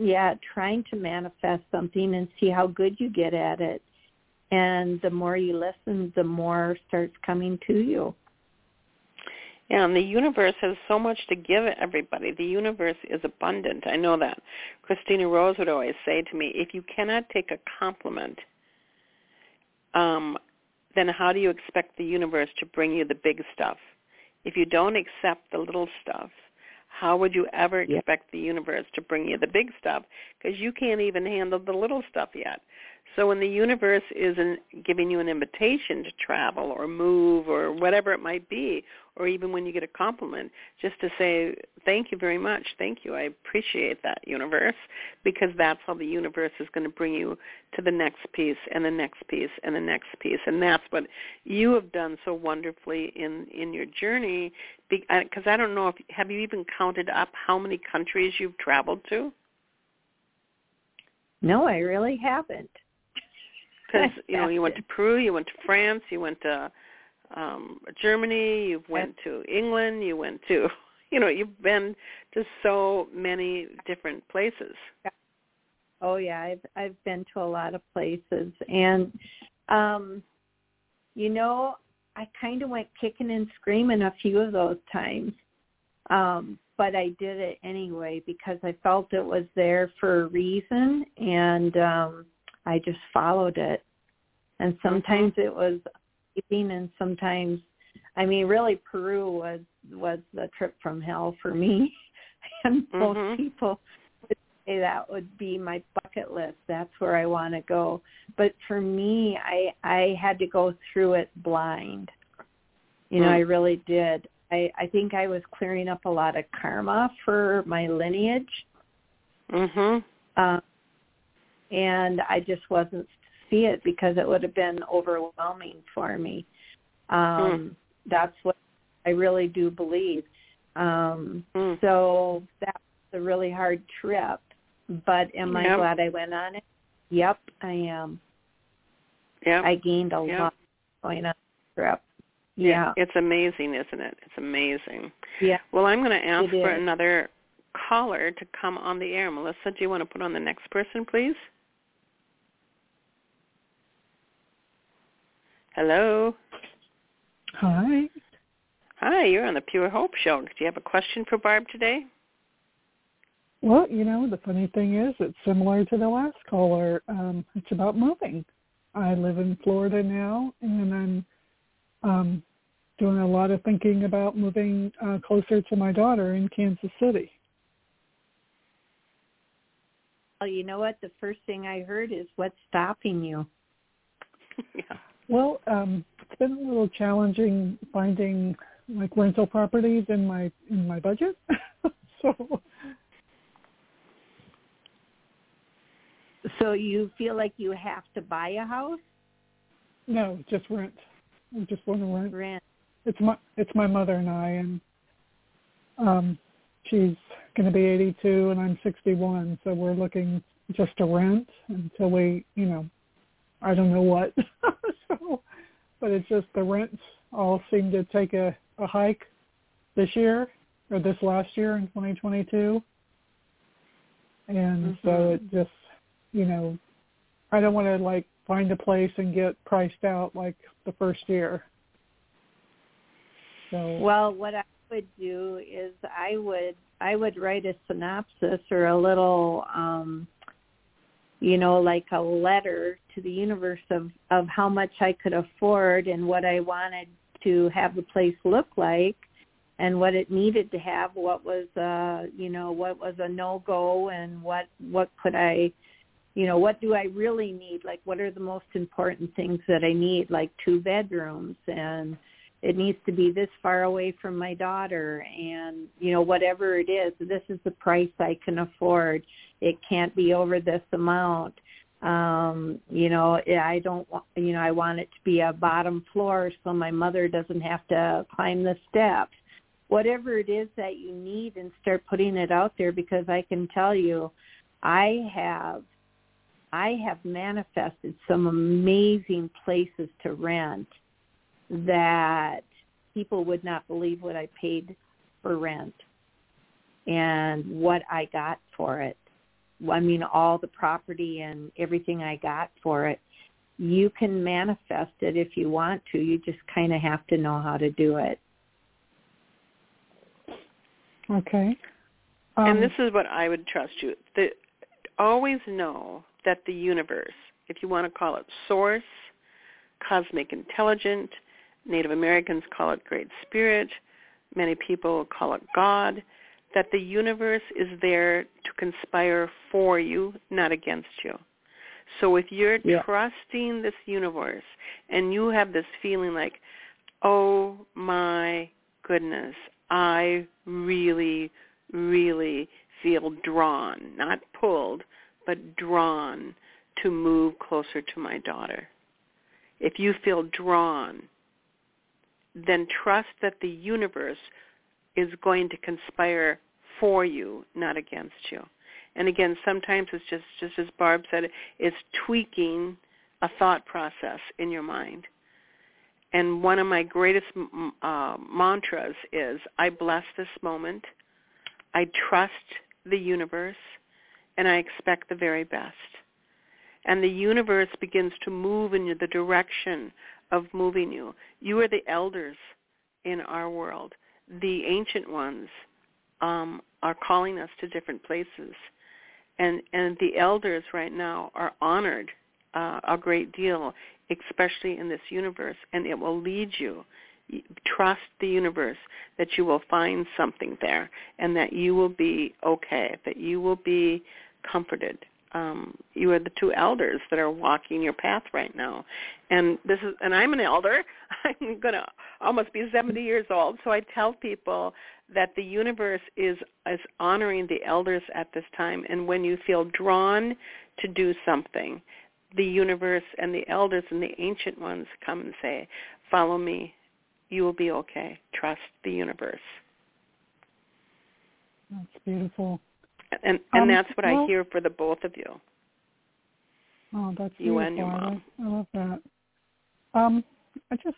S3: yeah trying to manifest something and see how good you get at it and the more you listen the more starts coming to you
S2: Yeah, and the universe has so much to give everybody. The universe is abundant. I know that. Christina Rose would always say to me, if you cannot take a compliment, um, then how do you expect the universe to bring you the big stuff? If you don't accept the little stuff, how would you ever
S3: Yeah.
S2: expect the universe to bring you the big stuff? Because you can't even handle the little stuff yet. So when the universe isn't giving you an invitation to travel or move or whatever it might be, or even when you get a compliment, just to say, thank you very much, thank you, I appreciate that universe, because that's how the universe is going to bring you to the next piece and the next piece and the next piece. And that's what you have done so wonderfully in, in your journey, because uh, I don't know if, have you even counted up how many countries you've traveled to?
S3: no i really haven't
S2: because you know you went to Peru, you went to France, you went to um Germany, you went to England, you went to you know you've been to so many different places.
S3: Oh yeah, I've I've been to a lot of places and um you know, I kind of went kicking and screaming a few of those times. Um but I did it anyway because I felt it was there for a reason and um I just followed it. And sometimes it was amazing and sometimes I mean really Peru was was the trip from hell for me. and most
S2: Mhm.
S3: people would say that would be my bucket list. That's where I want to go. But for me, I I had to go through it blind. You know,
S2: Hmm.
S3: I really did. I I think I was clearing up a lot of karma for my lineage.
S2: Mhm.
S3: Um, and I just wasn't to see it because it would have been overwhelming for me. Um, That's what I really do believe. Um,
S2: Mm.
S3: so that was a really hard trip, but am I glad I went on it? Yep, I am.
S2: Yeah.
S3: I gained a
S2: Yep.
S3: lot going on the trip. Yeah.
S2: It's amazing, isn't it? It's amazing.
S3: Yeah.
S2: Well, I'm going to ask for another caller to come on the air. Melissa, do you want to put on the next person, please? Hello.
S5: Hi.
S2: Hi, you're on the Pure Hope Show. Do you have a question for Barb today?
S5: Well, you know, the funny thing is it's similar to the last caller. Um, it's about moving. I live in Florida now, and I'm um, doing a lot of thinking about moving uh, closer to my daughter in Kansas City.
S3: Well, you know what? The first thing I heard is what's stopping you.
S2: yeah.
S5: Well, um, it's been a little challenging finding like rental properties in my in my budget. so
S3: So you feel like you have to buy a house?
S5: no, just rent. I just want to rent.
S3: Rent.
S5: It's my it's my mother and I, and um, she's going to be 82 and I'm 61, so we're looking just to rent until we, you know, I don't know what. so, but it's just the rents all seem to take a, a hike this year or this last year in 2022, and so
S3: Mhm.
S5: it just, you know, I don't want to like find a place and get priced out like the first year. So
S3: Well, what I would do is I would I would write a synopsis or a little um you know like a letter to the universe of of how much I could afford and what I wanted to have the place look like and what it needed to have what was uh you know what was a no go and what what could I you know what do I really need? Like what are the most important things that I need? Like two bedrooms and it needs to be this far away from my daughter and you know whatever it is this is the price i can afford it can't be over this amount um you know i don't you know i want it to be a bottom floor so my mother doesn't have to climb the steps whatever it is that you need and start putting it out there because i can tell you i have i have manifested some amazing places to rent that people would not believe what I paid for rent and what I got for it. I mean, all the property and everything I got for it. You can manifest it if you want to. You just kind of have to know how to do it.
S5: okay. Um,
S2: and this is what I would trust you. The, always know that the universe, if you want to call it source, cosmic intelligent, Native Americans call it Great Spirit, many people call it God, that the universe is there to conspire for you, not against you. So if you're
S5: Yeah.
S2: trusting this universe and you have this feeling like, oh my goodness, I really, really feel drawn, not pulled, but drawn to move closer to my daughter. If you feel drawn, then trust that the universe is going to conspire for you, not against you. And again, sometimes it's just, just as Barb said, it's tweaking a thought process in your mind. And one of my greatest uh, mantras is, I bless this moment, I trust the universe, and I expect the very best. And the universe begins to move in the direction of moving you. You are the elders in our world. The ancient ones um, are calling us to different places. And, and the elders right now are honored uh, a great deal, especially in this universe, and it will lead you. Trust the universe that you will find something there and that you will be okay, that you will be comforted. Um, you are the two elders that are walking your path right now, and this is. And I'm an elder. I'm gonna almost be 70 years old. So I tell people that the universe is is honoring the elders at this time. And when you feel drawn to do something, the universe and the elders and the ancient ones come and say, "Follow me. You will be okay. Trust the universe."
S5: That's beautiful.
S2: And and
S5: Um,
S2: that's what I hear for the both of you.
S5: Oh, that's
S2: You
S5: beautiful.
S2: and your
S5: I
S2: mom.
S5: love, I love that. Um, I just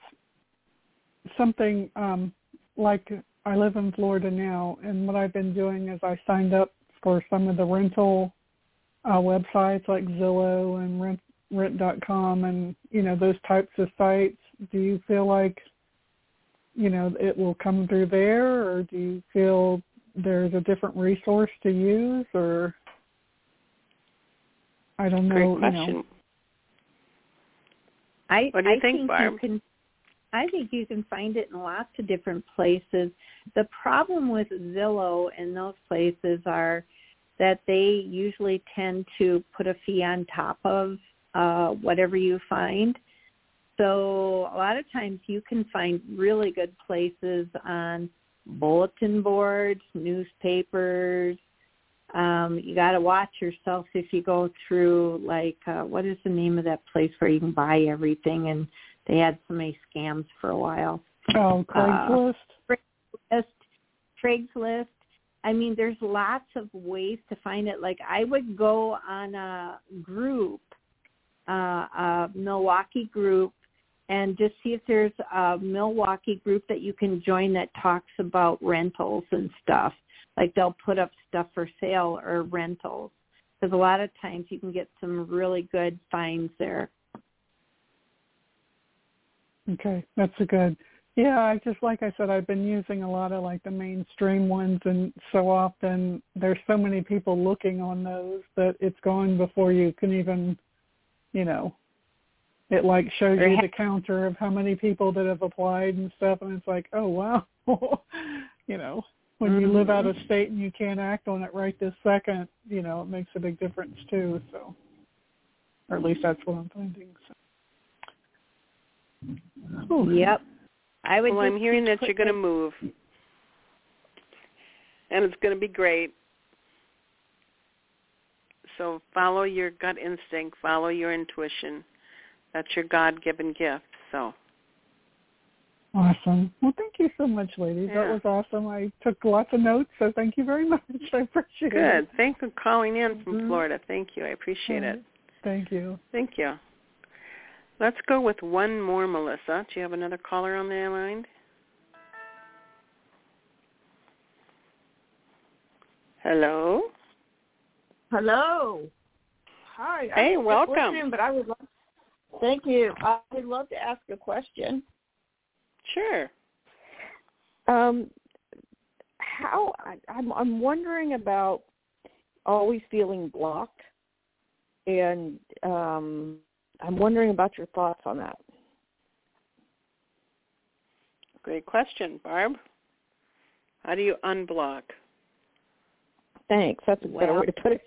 S5: something um, like I live in Florida now, and what I've been doing is I signed up for some of the rental uh, websites like Zillow and Rent Rent.com and you know those types of sites. Do you feel like you know it will come through there, or do you feel there's a different resource to use, or I don't know.
S2: Great question.
S5: You know.
S3: I,
S2: what do you
S3: I
S2: think,
S3: think
S2: Barb?
S3: You can, I think you can find it in lots of different places. The problem with Zillow and those places are that they usually tend to put a fee on top of uh, whatever you find. So a lot of times you can find really good places on bulletin boards, newspapers. Um, you got to watch yourself if you go through like uh, what is the name of that place where you can buy everything and they had so many scams for a while.
S5: Oh, Craigslist.
S3: Uh, Craigslist, Craigslist. I mean, there's lots of ways to find it. Like I would go on a group, uh, a Milwaukee group, and just see if there's a Milwaukee group that you can join that talks about rentals and stuff. Like they'll put up stuff for sale or rentals. Because a lot of times you can get some really good finds there.
S5: Okay, that's a good. Yeah, I just like I said, I've been using a lot of like the mainstream ones, and so often there's so many people looking on those that it's gone before you can even, you know, it like shows you the counter of how many people that have applied and stuff, and it's like, oh wow, you know, when
S3: mm-hmm.
S5: you live out of state and you can't act on it right this second, you know, it makes a big difference too. So, or at least that's what I'm finding. So.
S3: Oh. Yep. I would.
S2: Well, I'm hearing that you're going to move, and it's going to be great. So follow your gut instinct, follow your intuition. That's your God-given gift. So.
S5: Awesome. Well, thank you so much, ladies.
S2: Yeah.
S5: That was awesome. I took lots of notes, so thank you very much. I appreciate it.
S2: Good.
S5: it.
S2: Thanks for calling in from
S5: Mhm.
S2: Florida. Thank you. I appreciate it.
S5: Thank you.
S2: Thank you. Let's go with one more, Melissa. Do you have another caller on the line? Hello.
S6: Hello. Hi.
S2: Hey,
S6: I'm just
S2: welcome.
S6: listening, But I would love. Thank you. I would love to ask a question.
S2: Sure.
S6: Um, how I, I'm I'm wondering about always feeling blocked, and um, I'm wondering about your thoughts on that.
S2: Great question, Barb. How do you unblock?
S6: Thanks. That's a better way to put it.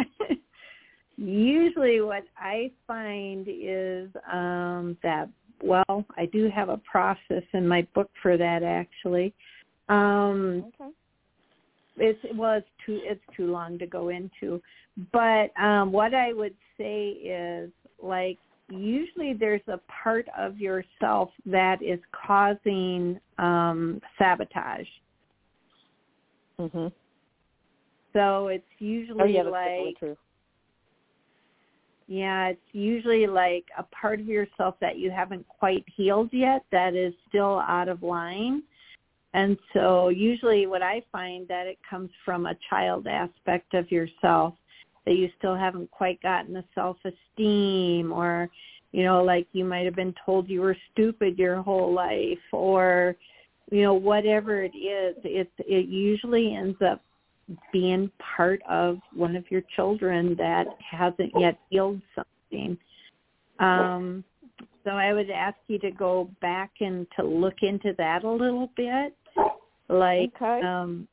S3: Usually what I find is um, that, well, I do have a process in my book for that actually. Um,
S6: okay.
S3: it's well it's too it's too long to go into but um what i would say is like usually there's a part of yourself that is causing um sabotage
S6: Mhm.
S3: so it's usually
S6: Oh yeah, that's
S3: like
S6: true.
S3: Yeah it's usually like a part of yourself that you haven't quite healed yet that is still out of line. And so usually what I find that it comes from a child aspect of yourself that you still haven't quite gotten the self-esteem or, you know, like you might have been told you were stupid your whole life or, you know, whatever it is, it, it usually ends up being part of one of your children that hasn't yet healed something. Um, so I would ask you to go back and to look into that a little bit. Like,
S6: Okay.
S3: um,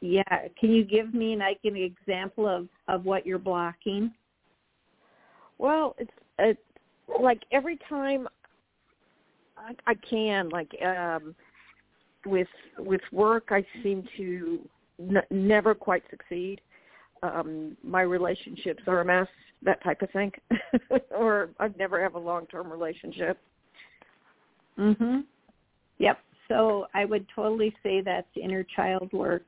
S3: yeah, can you give me like an example of of what you're blocking?
S6: Well, it's it's like every time I, I can, like um, with with work, I seem to n- never quite succeed. Um, my relationships are a mess, that type of thing, or I'd never have a long term relationship.
S3: Mhm. Yep. So I would totally say that's inner child work.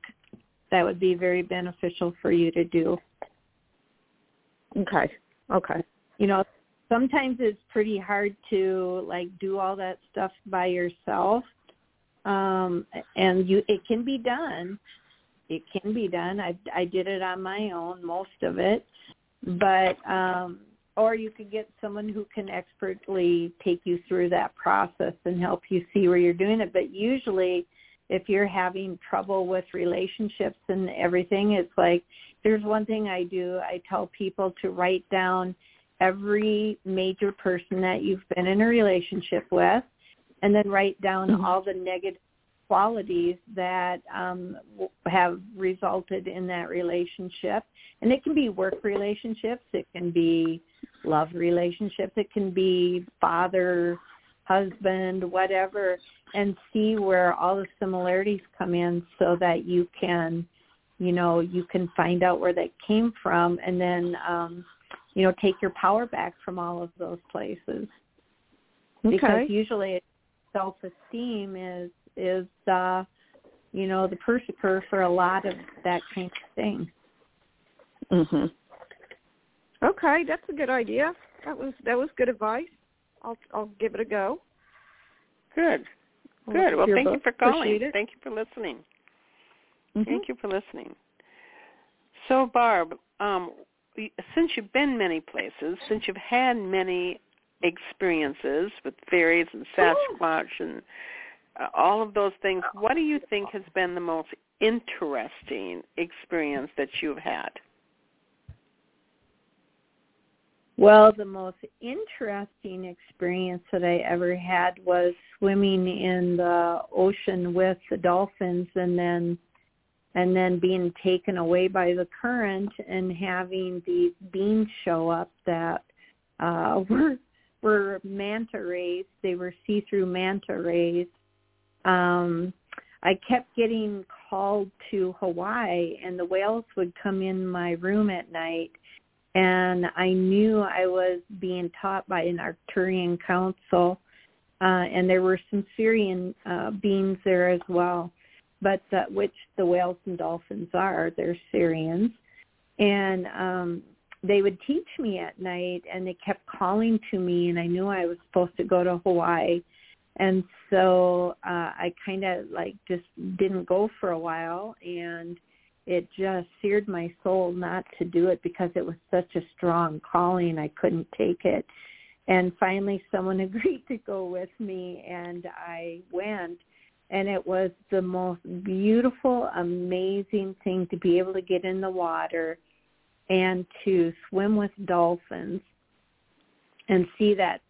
S3: That would be very beneficial for you to do.
S6: Okay. Okay.
S3: you know sometimes it's pretty hard to like do all that stuff by yourself um and you it can be done it can be done. I i did it on my own most of it. But um or you could get someone who can expertly take you through that process and help you see where you're doing it. But usually if you're having trouble with relationships and everything it's like there's one thing i do. I tell people to write down every major person that you've been in a relationship with and then write down mm-hmm. all the negative qualities that um, have resulted in that relationship. And it can be work relationships, it can be love relationships, it can be father, husband, whatever, and see where all the similarities come in so that you can, you know, you can find out where that came from and then um you know, take your power back from all of those places.
S6: Okay.
S3: Because usually self esteem is is uh you know, the persicker for a lot of that kind of thing.
S6: Mhm. Okay, that's a good idea. That was that was good advice. I'll I'll give it a go.
S2: Good. Good. Well, thank you for calling. Thank you for listening.
S6: Mm-hmm.
S2: Thank you for listening. So, Barb, um, since you've been many places, since you've had many experiences with fairies and Sasquatch and all of those things, what do you think has been the most interesting experience that you've had?
S3: Well, the most interesting experience that I ever had was swimming in the ocean with the dolphins and then and then being taken away by the current and having these beings show up that uh, were were manta rays. They were see-through manta rays. Um, I kept getting called to Hawaii, and the whales would come in my room at night, and I knew I was being taught by an Arcturian council, uh, and there were some Sirian uh, beings there as well but uh, which the whales and dolphins are. They're Sirians, and um, they would teach me at night, and they kept calling to me, and I knew I was supposed to go to Hawaii, and so uh, I kind of like just didn't go for a while, and it just seared my soul not to do it because it was such a strong calling. I couldn't take it. And finally someone agreed to go with me and I went and it was the most beautiful, amazing thing to be able to get in the water and to swim with dolphins and see that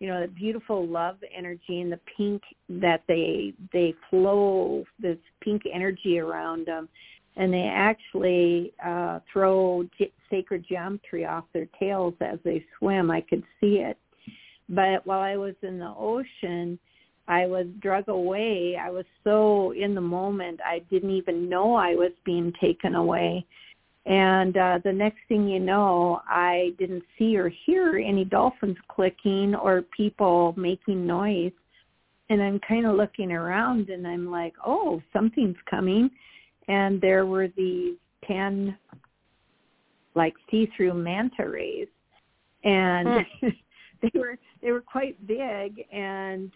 S3: you know the beautiful love energy and the pink that they they flow this pink energy around them and they actually uh throw ge- sacred geometry off their tails as they swim i could see it but while i was in the ocean I was drug away. I was so in the moment. I didn't even know I was being taken away. And uh, the next thing you know, I didn't see or hear any dolphins clicking or people making noise. And I'm kind of looking around and I'm like, oh, something's coming. And there were these 10 like see-through manta rays. And hmm. they were they were quite big and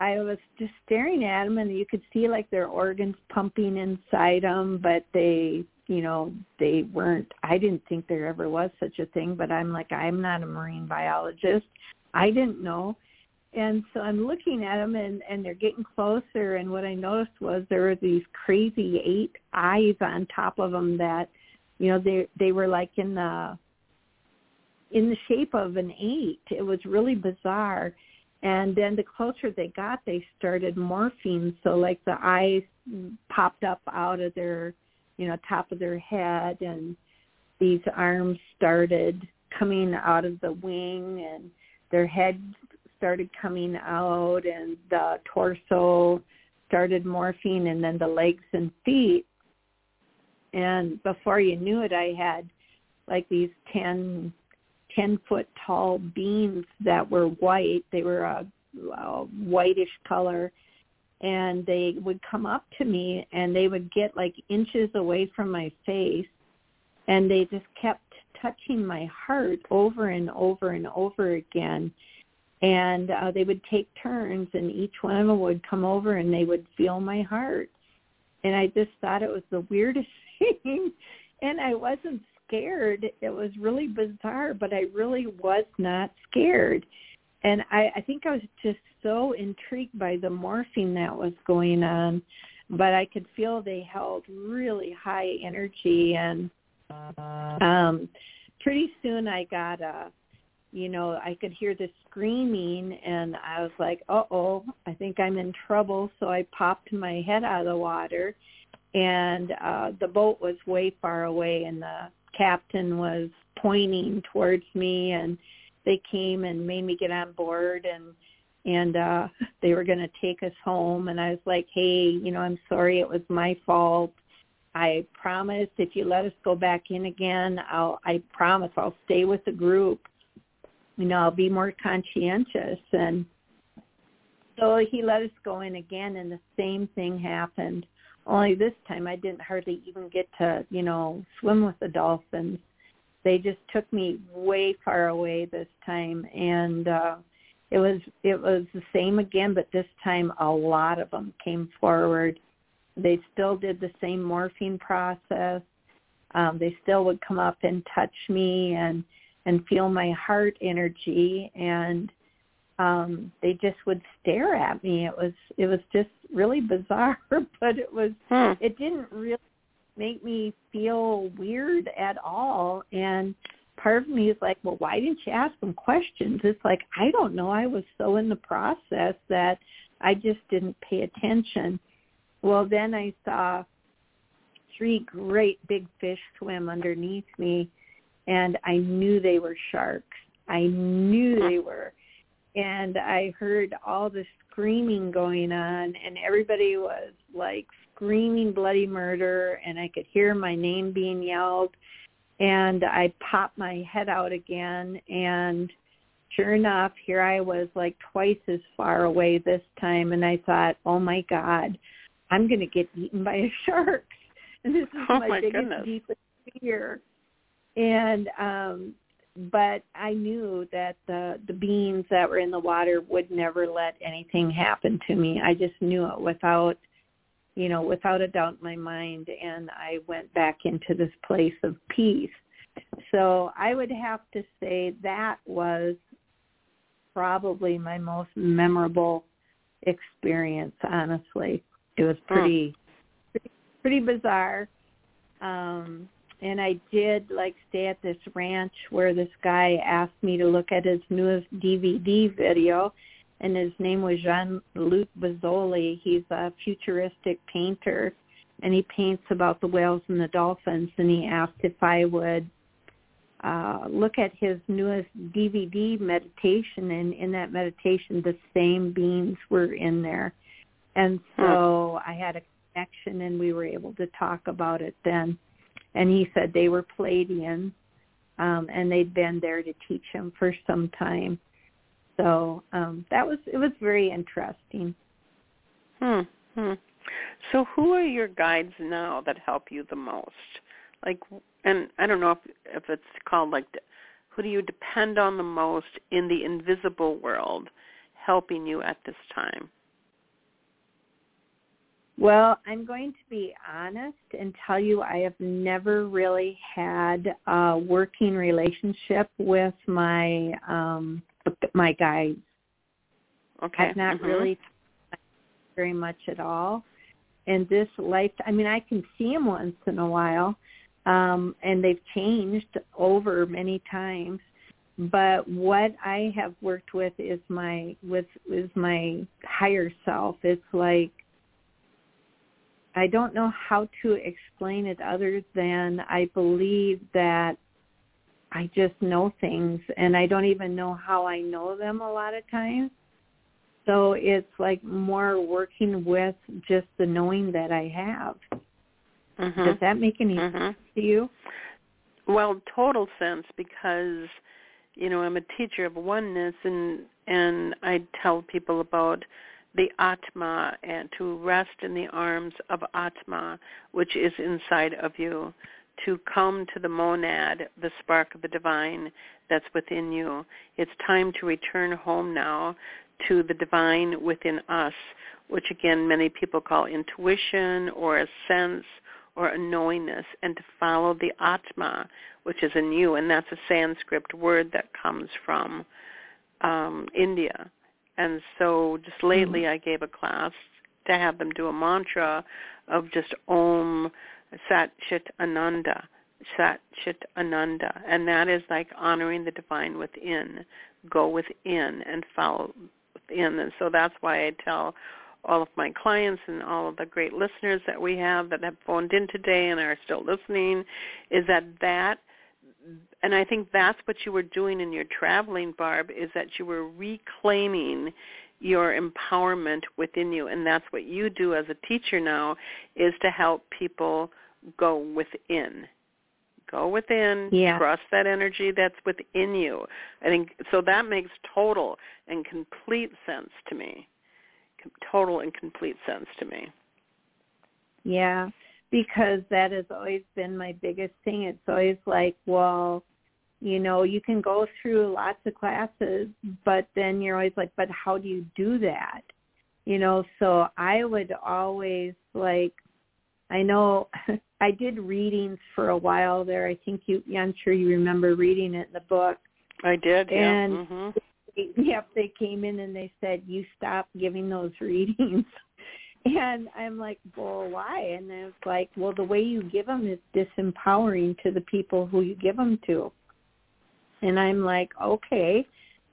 S3: I was just staring at them, and you could see like their organs pumping inside them, but they, you know, they weren't. I didn't think there ever was such a thing, but I'm like, I'm not a marine biologist. I didn't know, and so I'm looking at them, and and they're getting closer. And what I noticed was there were these crazy eight eyes on top of them that, you know, they they were like in the in the shape of an eight. It was really bizarre and then the closer they got, they started morphing. So like the eyes popped up out of their, you know, top of their head, and these arms started coming out of the wing, and their head started coming out, and the torso started morphing, and then the legs and feet. And before you knew it, I had like these ten 10 foot tall beams that were white. They were a, a whitish color and they would come up to me and they would get like inches away from my face and they just kept touching my heart over and over and over again. And uh, they would take turns, and each one of them would come over and they would feel my heart. And I just thought it was the weirdest thing. and I wasn't scared. It was really bizarre, but I really was not scared. And I, I think I was just so intrigued by the morphine that was going on, but I could feel they held really high energy and um pretty soon I got a you know, I could hear the screaming and I was like, uh oh, I think I'm in trouble. So I popped my head out of the water and uh the boat was way far away and the captain was pointing towards me and they came and made me get on board and and uh they were going to take us home and I was like, "Hey, you know, I'm sorry it was my fault. I promise if you let us go back in again, I'll I promise I'll stay with the group. You know, I'll be more conscientious and so he let us go in again and the same thing happened. Only this time I didn't hardly even get to, you know, swim with the dolphins. They just took me way far away this time and uh it was it was the same again but this time a lot of them came forward. They still did the same morphine process. Um they still would come up and touch me and and feel my heart energy and um they just would stare at me it was it was just really bizarre but it was
S2: hmm.
S3: it didn't really make me feel weird at all. And part of me is like well why didn't you ask them questions? It's like i don't know. I was so in the process that i just didn't pay attention. Well then i saw three great big fish swim underneath me and i knew they were sharks. I knew they were. And I heard all the screaming going on and everybody was like screaming bloody murder and I could hear my name being yelled and I popped my head out again and sure enough here I was like twice as far away this time and I thought, "Oh my god, I'm going to get eaten by a shark." And this is
S2: Oh
S3: my,
S2: my
S3: biggest
S2: goodness.
S3: deepest fear. And um but I knew that the the beings that were in the water would never let anything happen to me. I just knew it without you know, without a doubt in my mind and I went back into this place of peace. So I would have to say that was probably my most memorable experience, honestly. It was pretty pretty, pretty bizarre. Um and I did like stay at this ranch where this guy asked me to look at his newest DVD video and his name was Jean-Luc Bozzoli. He's a futuristic painter and he paints about the whales and the dolphins and he asked if I would uh look at his newest DVD meditation and in that meditation the same beings were in there. And so I had a connection and we were able to talk about it then and he said they were Pleiadians, um, and they'd been there to teach him for some time. So um, that was it was very interesting.
S2: Hmm. hmm. So who are your guides now that help you the most? Like, and I don't know if if it's called like, who do you depend on the most in the invisible world, helping you at this time?
S3: Well, I'm going to be honest and tell you I have never really had a working relationship with my um my guides.
S2: Okay.
S3: I've not
S2: Mhm.
S3: really very much at all. And this life, I mean, I can see them once in a while, um, and they've changed over many times. But what I have worked with is my with is my higher self. It's like I don't know how to explain it other than I believe that I just know things and I don't even know how I know them a lot of times. So it's like more working with just the knowing that I have.
S2: Mhm.
S3: Does that make any
S2: Mhm.
S3: sense to you?
S2: Well, total sense because you know I'm a teacher of oneness, and and I tell people about the Atma and to rest in the arms of Atma, which is inside of you, to come to the monad, the spark of the divine that's within you. It's time to return home now to the divine within us, which again many people call intuition or a sense or a knowingness, and to follow the Atma, which is in you, and that's a Sanskrit word that comes from um, India. And so just lately mm-hmm. I gave a class to have them do a mantra of just Om Sat Chit Ananda, Sat Chit Ananda. And that is like honoring the divine within. Go within and follow within. And so that's why I tell all of my clients and all of the great listeners that we have that have phoned in today and are still listening is that that and I think that's what you were doing in your traveling, Barb, is that you were reclaiming your empowerment within you. And that's what you do as a teacher now is to help people go within. Go within,
S3: yeah.
S2: trust that energy that's within you. I think so that makes total and complete sense to me. Total and complete sense to me.
S3: Yeah, because that has always been my biggest thing. It's always like, well, you know you can go through lots of classes but then you're always like but how do you do that you know so i would always like i know i did readings for a while there i think you i'm sure you remember reading it in the book
S2: i did yeah.
S3: and
S2: mm-hmm.
S3: they, yep they came in and they said you stop giving those readings and i'm like well why and it's like well the way you give them is disempowering to the people who you give them to and I'm like, okay.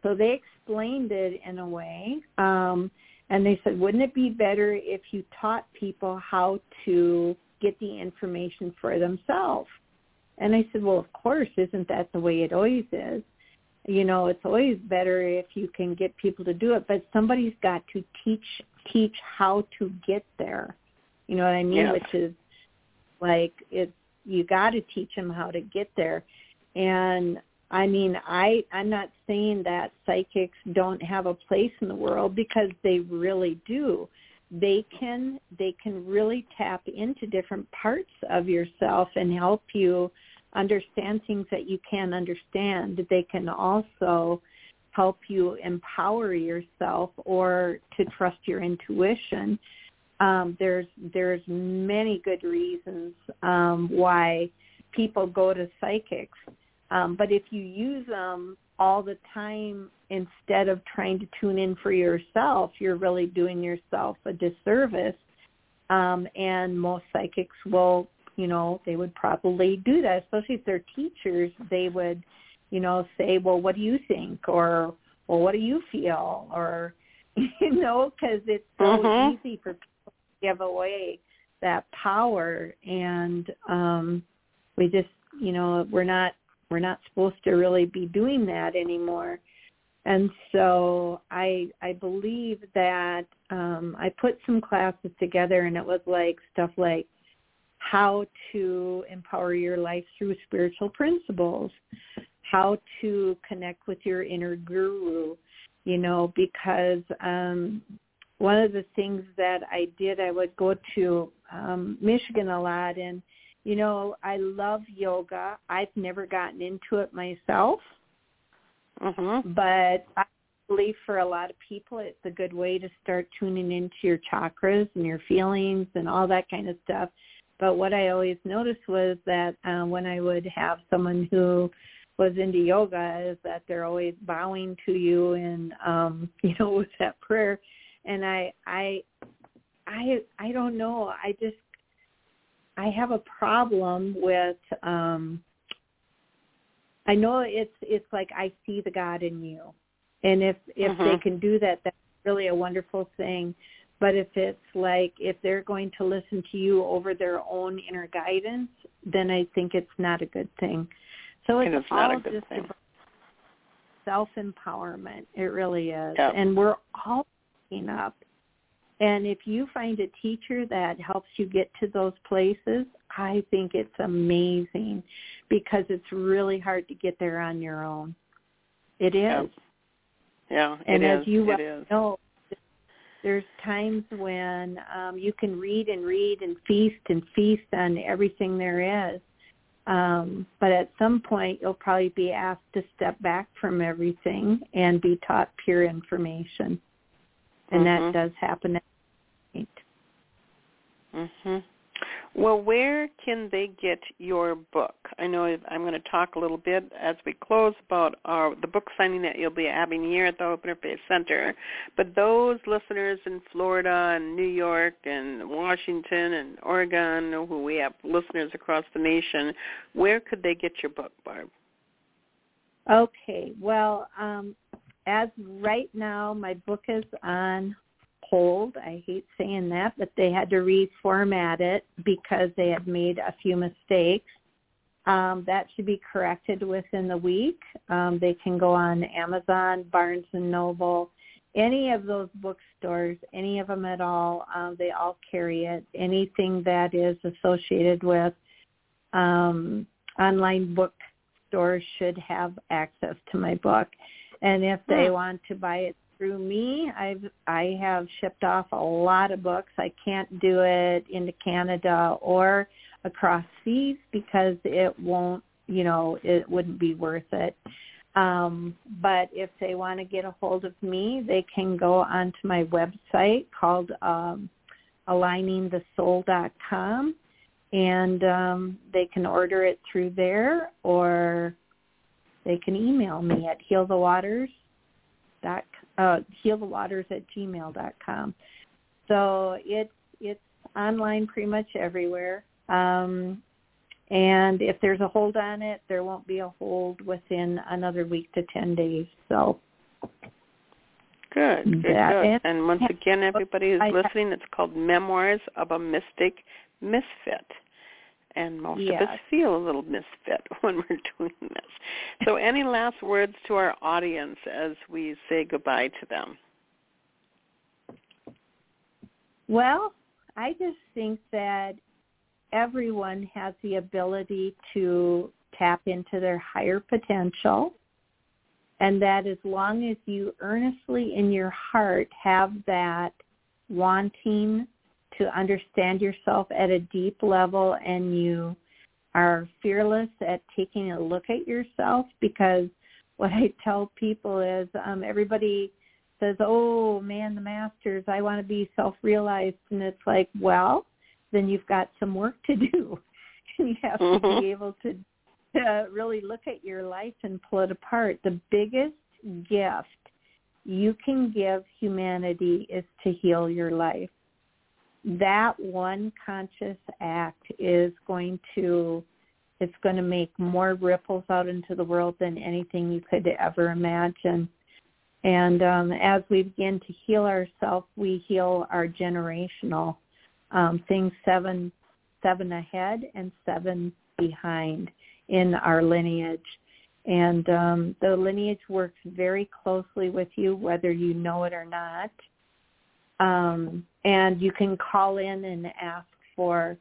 S3: So they explained it in a way. Um, and they said, wouldn't it be better if you taught people how to get the information for themselves? And I said, well, of course, isn't that the way it always is? You know, it's always better if you can get people to do it, but somebody's got to teach teach how to get there. You know what I mean?
S2: Yes.
S3: Which is like it's you got to teach them how to get there. And I mean, I I'm not saying that psychics don't have a place in the world because they really do. They can they can really tap into different parts of yourself and help you understand things that you can't understand. They can also help you empower yourself or to trust your intuition. Um, there's there's many good reasons um, why people go to psychics um, but if you use them all the time instead of trying to tune in for yourself, you're really doing yourself a disservice. Um, and most psychics will, you know, they would probably do that, especially if they're teachers. They would, you know, say, well, what do you think? Or, well, what do you feel? Or, you know, because it's so
S2: mm-hmm.
S3: easy for people to give away that power. And um, we just, you know, we're not we're not supposed to really be doing that anymore. And so I I believe that um, I put some classes together, and it was like stuff like how to empower your life through spiritual principles, how to connect with your inner guru, you know, because um, one of the things that I did, I would go to um, Michigan a lot, and you know, I love yoga. I've never gotten into it myself.
S2: Mm-hmm.
S3: But I believe for a lot of people it's a good way to start tuning into your chakras and your feelings and all that kind of stuff. But what I always noticed was that uh, when I would have someone who was into yoga is that they're always bowing to you and um you know with that prayer and I I I I don't know I just I have a problem with um I know it's it's like I see the God in you. And if if
S2: mm-hmm.
S3: they can do that that's really a wonderful thing. But if it's like if they're going to listen to you over their own inner guidance, then I think it's not a good thing. So it's,
S2: it's
S3: all
S2: just
S3: thing. self empowerment. It really is.
S2: Yep.
S3: And we're all waking up and if you find a teacher that helps you get to those places, I think it's amazing because it's really hard to get there on your own. It is.
S2: Yeah, yeah
S3: and
S2: it
S3: as
S2: is.
S3: you well
S2: is.
S3: know, there's times when um, you can read and read and feast and feast on everything there is. Um, but at some point, you'll probably be asked to step back from everything and be taught pure information, and
S2: Mhm.
S3: that does happen. At point.
S2: Mhm. Well, where can they get your book? I know I'm going to talk a little bit as we close about our, the book signing that you'll be having here at the Hope Interfaith Center. But those listeners in Florida and New York and Washington and Oregon, who we have listeners across the nation, where could they get your book, Barb?
S3: Okay. Well, um, as right now, my book is on hold. I hate saying that, but they had to reformat it because they had made a few mistakes. Um, that should be corrected within the week. Um, they can go on Amazon, Barnes and Noble, any of those bookstores, any of them at all. Um, they all carry it. Anything that is associated with um, online bookstores should have access to my book. And if they
S2: Hmm.
S3: want to buy it through me, I've I have shipped off a lot of books. I can't do it into Canada or across seas because it won't, you know, it wouldn't be worth it. Um, but if they want to get a hold of me, they can go onto my website called um, aligningsoul.com and um, they can order it through there or they can email me at healthewaters dot uh, healthewaters at gmail dot com. So it's it's online pretty much everywhere. Um, and if there's a hold on it, there won't be a hold within another week to ten days. So
S2: Good, good,
S3: That
S2: good. And once again, everybody who's listening, it's called Memoirs of a Mystic Misfit. And most of us feel a little misfit when we're doing this. So any last words to our audience as we say goodbye to them?
S3: Well, I just think that everyone has the ability to tap into their higher potential and that as long as you earnestly in your heart have that wanting to understand yourself at a deep level and you are fearless at taking a look at yourself because what I tell people is um, everybody says, "Oh man, the masters, I want to be self-realized," and it's like, well, then you've got some work to do. you have to
S2: Mhm.
S3: be able to to really look at your life and pull it apart. The biggest gift you can give humanity is to heal your life. That one conscious act is going to it's going to make more ripples out into the world than anything you could ever imagine. And um, as we begin to heal ourselves, we heal our generational um, things seven seven ahead and seven behind in our lineage. And um, the lineage works very closely with you, whether you know it or not. Um, and you can call in and ask for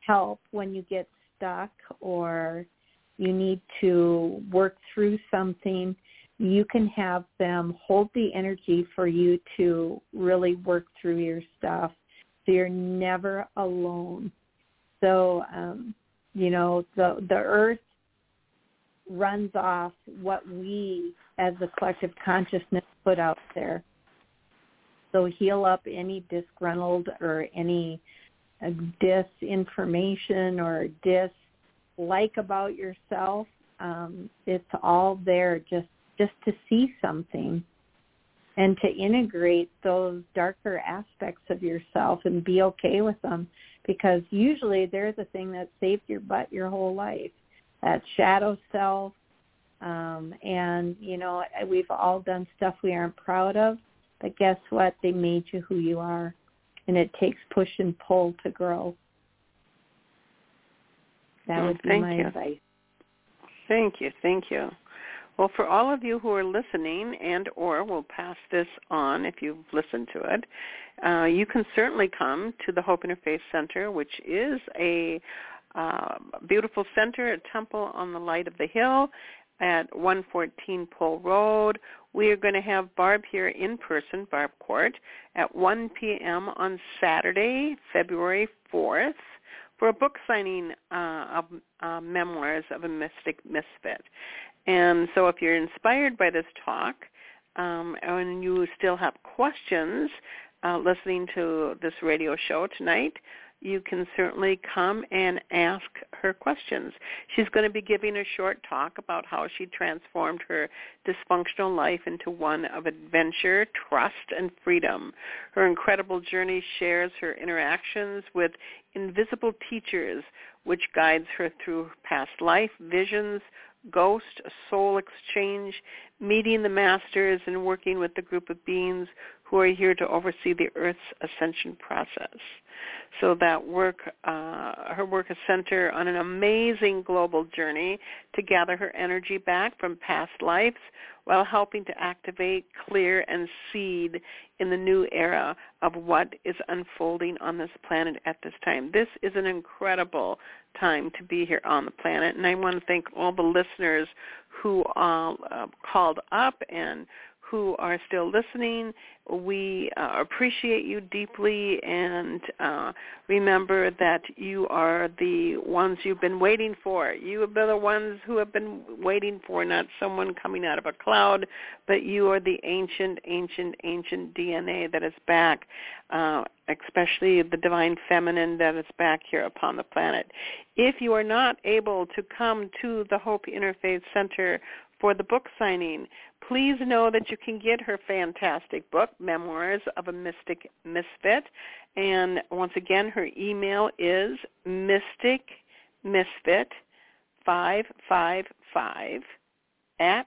S3: help when you get stuck or you need to work through something. You can have them hold the energy for you to really work through your stuff. So you're never alone. So, um, you know, the the earth runs off what we as the collective consciousness put out there. So heal up any disgruntled or any uh, disinformation or dislike about yourself. Um, it's all there just just to see something and to integrate those darker aspects of yourself and be okay with them. Because usually they're the thing that saved your butt your whole life that shadow self. Um and you know we've all done stuff we aren't proud of but guess what they made you who you are and it takes push and pull to grow that
S2: Mm,
S3: would be
S2: thank
S3: my
S2: you.
S3: advice
S2: Thank you, thank you. Well, for all of you who are listening and or will pass this on if you've listened to it, uh, you can certainly come to the Hope Interfaith Center, which is a uh, beautiful center, a temple on the light of the hill at 114 Pole Road. We are going to have Barb here in person, Barb Korte, at 1 p.m. on Saturday, February 4th. for a book signing uh, of uh, memoirs of a mystic misfit. And so if you're inspired by this talk um, and you still have questions uh, listening to this radio show tonight, you can certainly come and ask her questions. She's going to be giving a short talk about how she transformed her dysfunctional life into one of adventure, trust, and freedom. Her incredible journey shares her interactions with invisible teachers, which guides her through past life visions, ghost, soul exchange, meeting the masters, and working with the group of beings who are here to oversee the Earth's ascension process. So that work, uh, her work is centered on an amazing global journey to gather her energy back from past lives while helping to activate, clear, and seed in the new era of what is unfolding on this planet at this time. This is an incredible time to be here on the planet, and I want to thank all the listeners who uh, uh, called up and who are still listening. We uh, appreciate you deeply and uh, remember that you are the ones you've been waiting for. You have been the ones who have been waiting for not someone coming out of a cloud, but you are the ancient, ancient, ancient DNA that is back, uh, especially the divine feminine that is back here upon the planet. If you are not able to come to the Hope Interfaith Center for the book signing, please know that you can get her fantastic book, Memoirs of a Mystic Misfit. And once again, her email is mysticmisfit555 at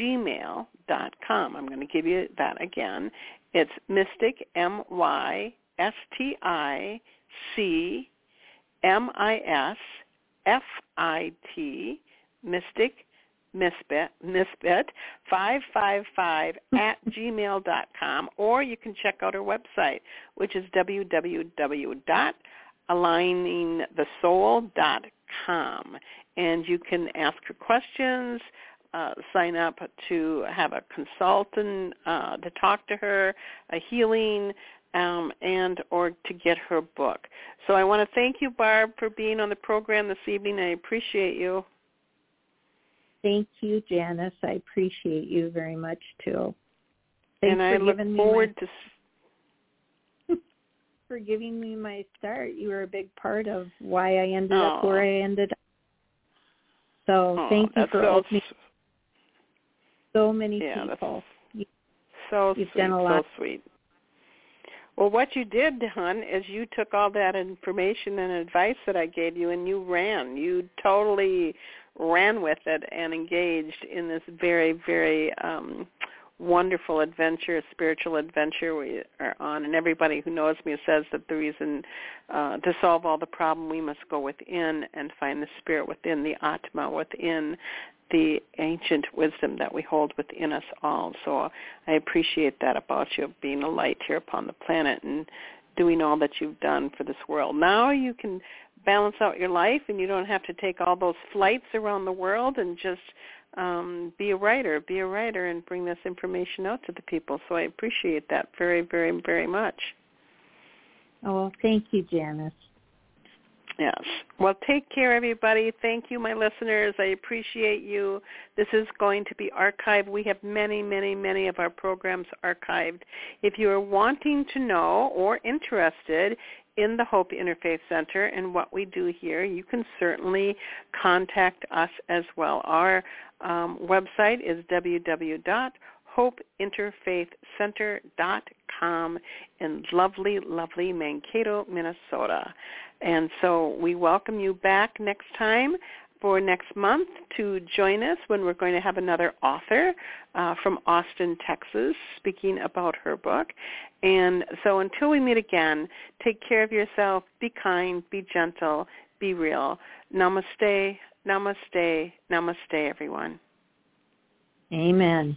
S2: gmail.com. I'm going to give you that again. It's mystic, M-Y-S-T-I-C, M-I-S-F-I-T, mystic misfit, misfit 555 at gmail dot com, or you can check out our website, which is www.aligninthesoul.com. And you can ask her questions, uh, sign up to have a consultant uh, to talk to her, a healing, um, and or to get her book. So I want to thank you, Barb, for being on the program this evening. I appreciate you.
S3: Thank you, Janice. I appreciate you very much too. Thanks
S2: and I look forward
S3: my, to for giving me my start. You were a big part of why I ended oh. up where I ended up. So
S2: oh,
S3: thank you for
S2: so,
S3: opening so many
S2: yeah,
S3: people.
S2: You, so
S3: You've
S2: sweet,
S3: done a lot.
S2: so sweet. Well, what you did, hon, is you took all that information and advice that I gave you and you ran. You totally ran with it and engaged in this very, very um, wonderful adventure, spiritual adventure we are on. And everybody who knows me says that the reason uh, to solve all the problem, we must go within and find the spirit within, the Atma within, the ancient wisdom that we hold within us all. So I appreciate that about you, being a light here upon the planet and doing all that you've done for this world. Now you can balance out your life and you don't have to take all those flights around the world and just um, be a writer, be a writer and bring this information out to the people. So I appreciate that very, very, very much.
S3: Oh, well, thank you, Janice.
S2: Yes. Well, take care, everybody. Thank you, my listeners. I appreciate you. This is going to be archived. We have many, many, many of our programs archived. If you are wanting to know or interested in the Hope Interfaith Center and what we do here, you can certainly contact us as well. Our um, website is www.hopeinterfaithcenter.com in lovely, lovely Mankato, Minnesota. And so we welcome you back next time for next month to join us when we're going to have another author uh, from Austin, Texas, speaking about her book. And so until we meet again, take care of yourself, be kind, be gentle, be real. Namaste, namaste, namaste, everyone.
S3: Amen.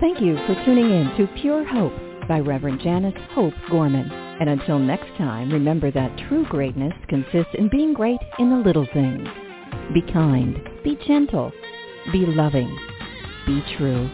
S1: Thank you for tuning in to Pure Hope by Reverend Janice Hope Gorman. And until next time, remember that true greatness consists in being great in the little things. Be kind. Be gentle. Be loving. Be true.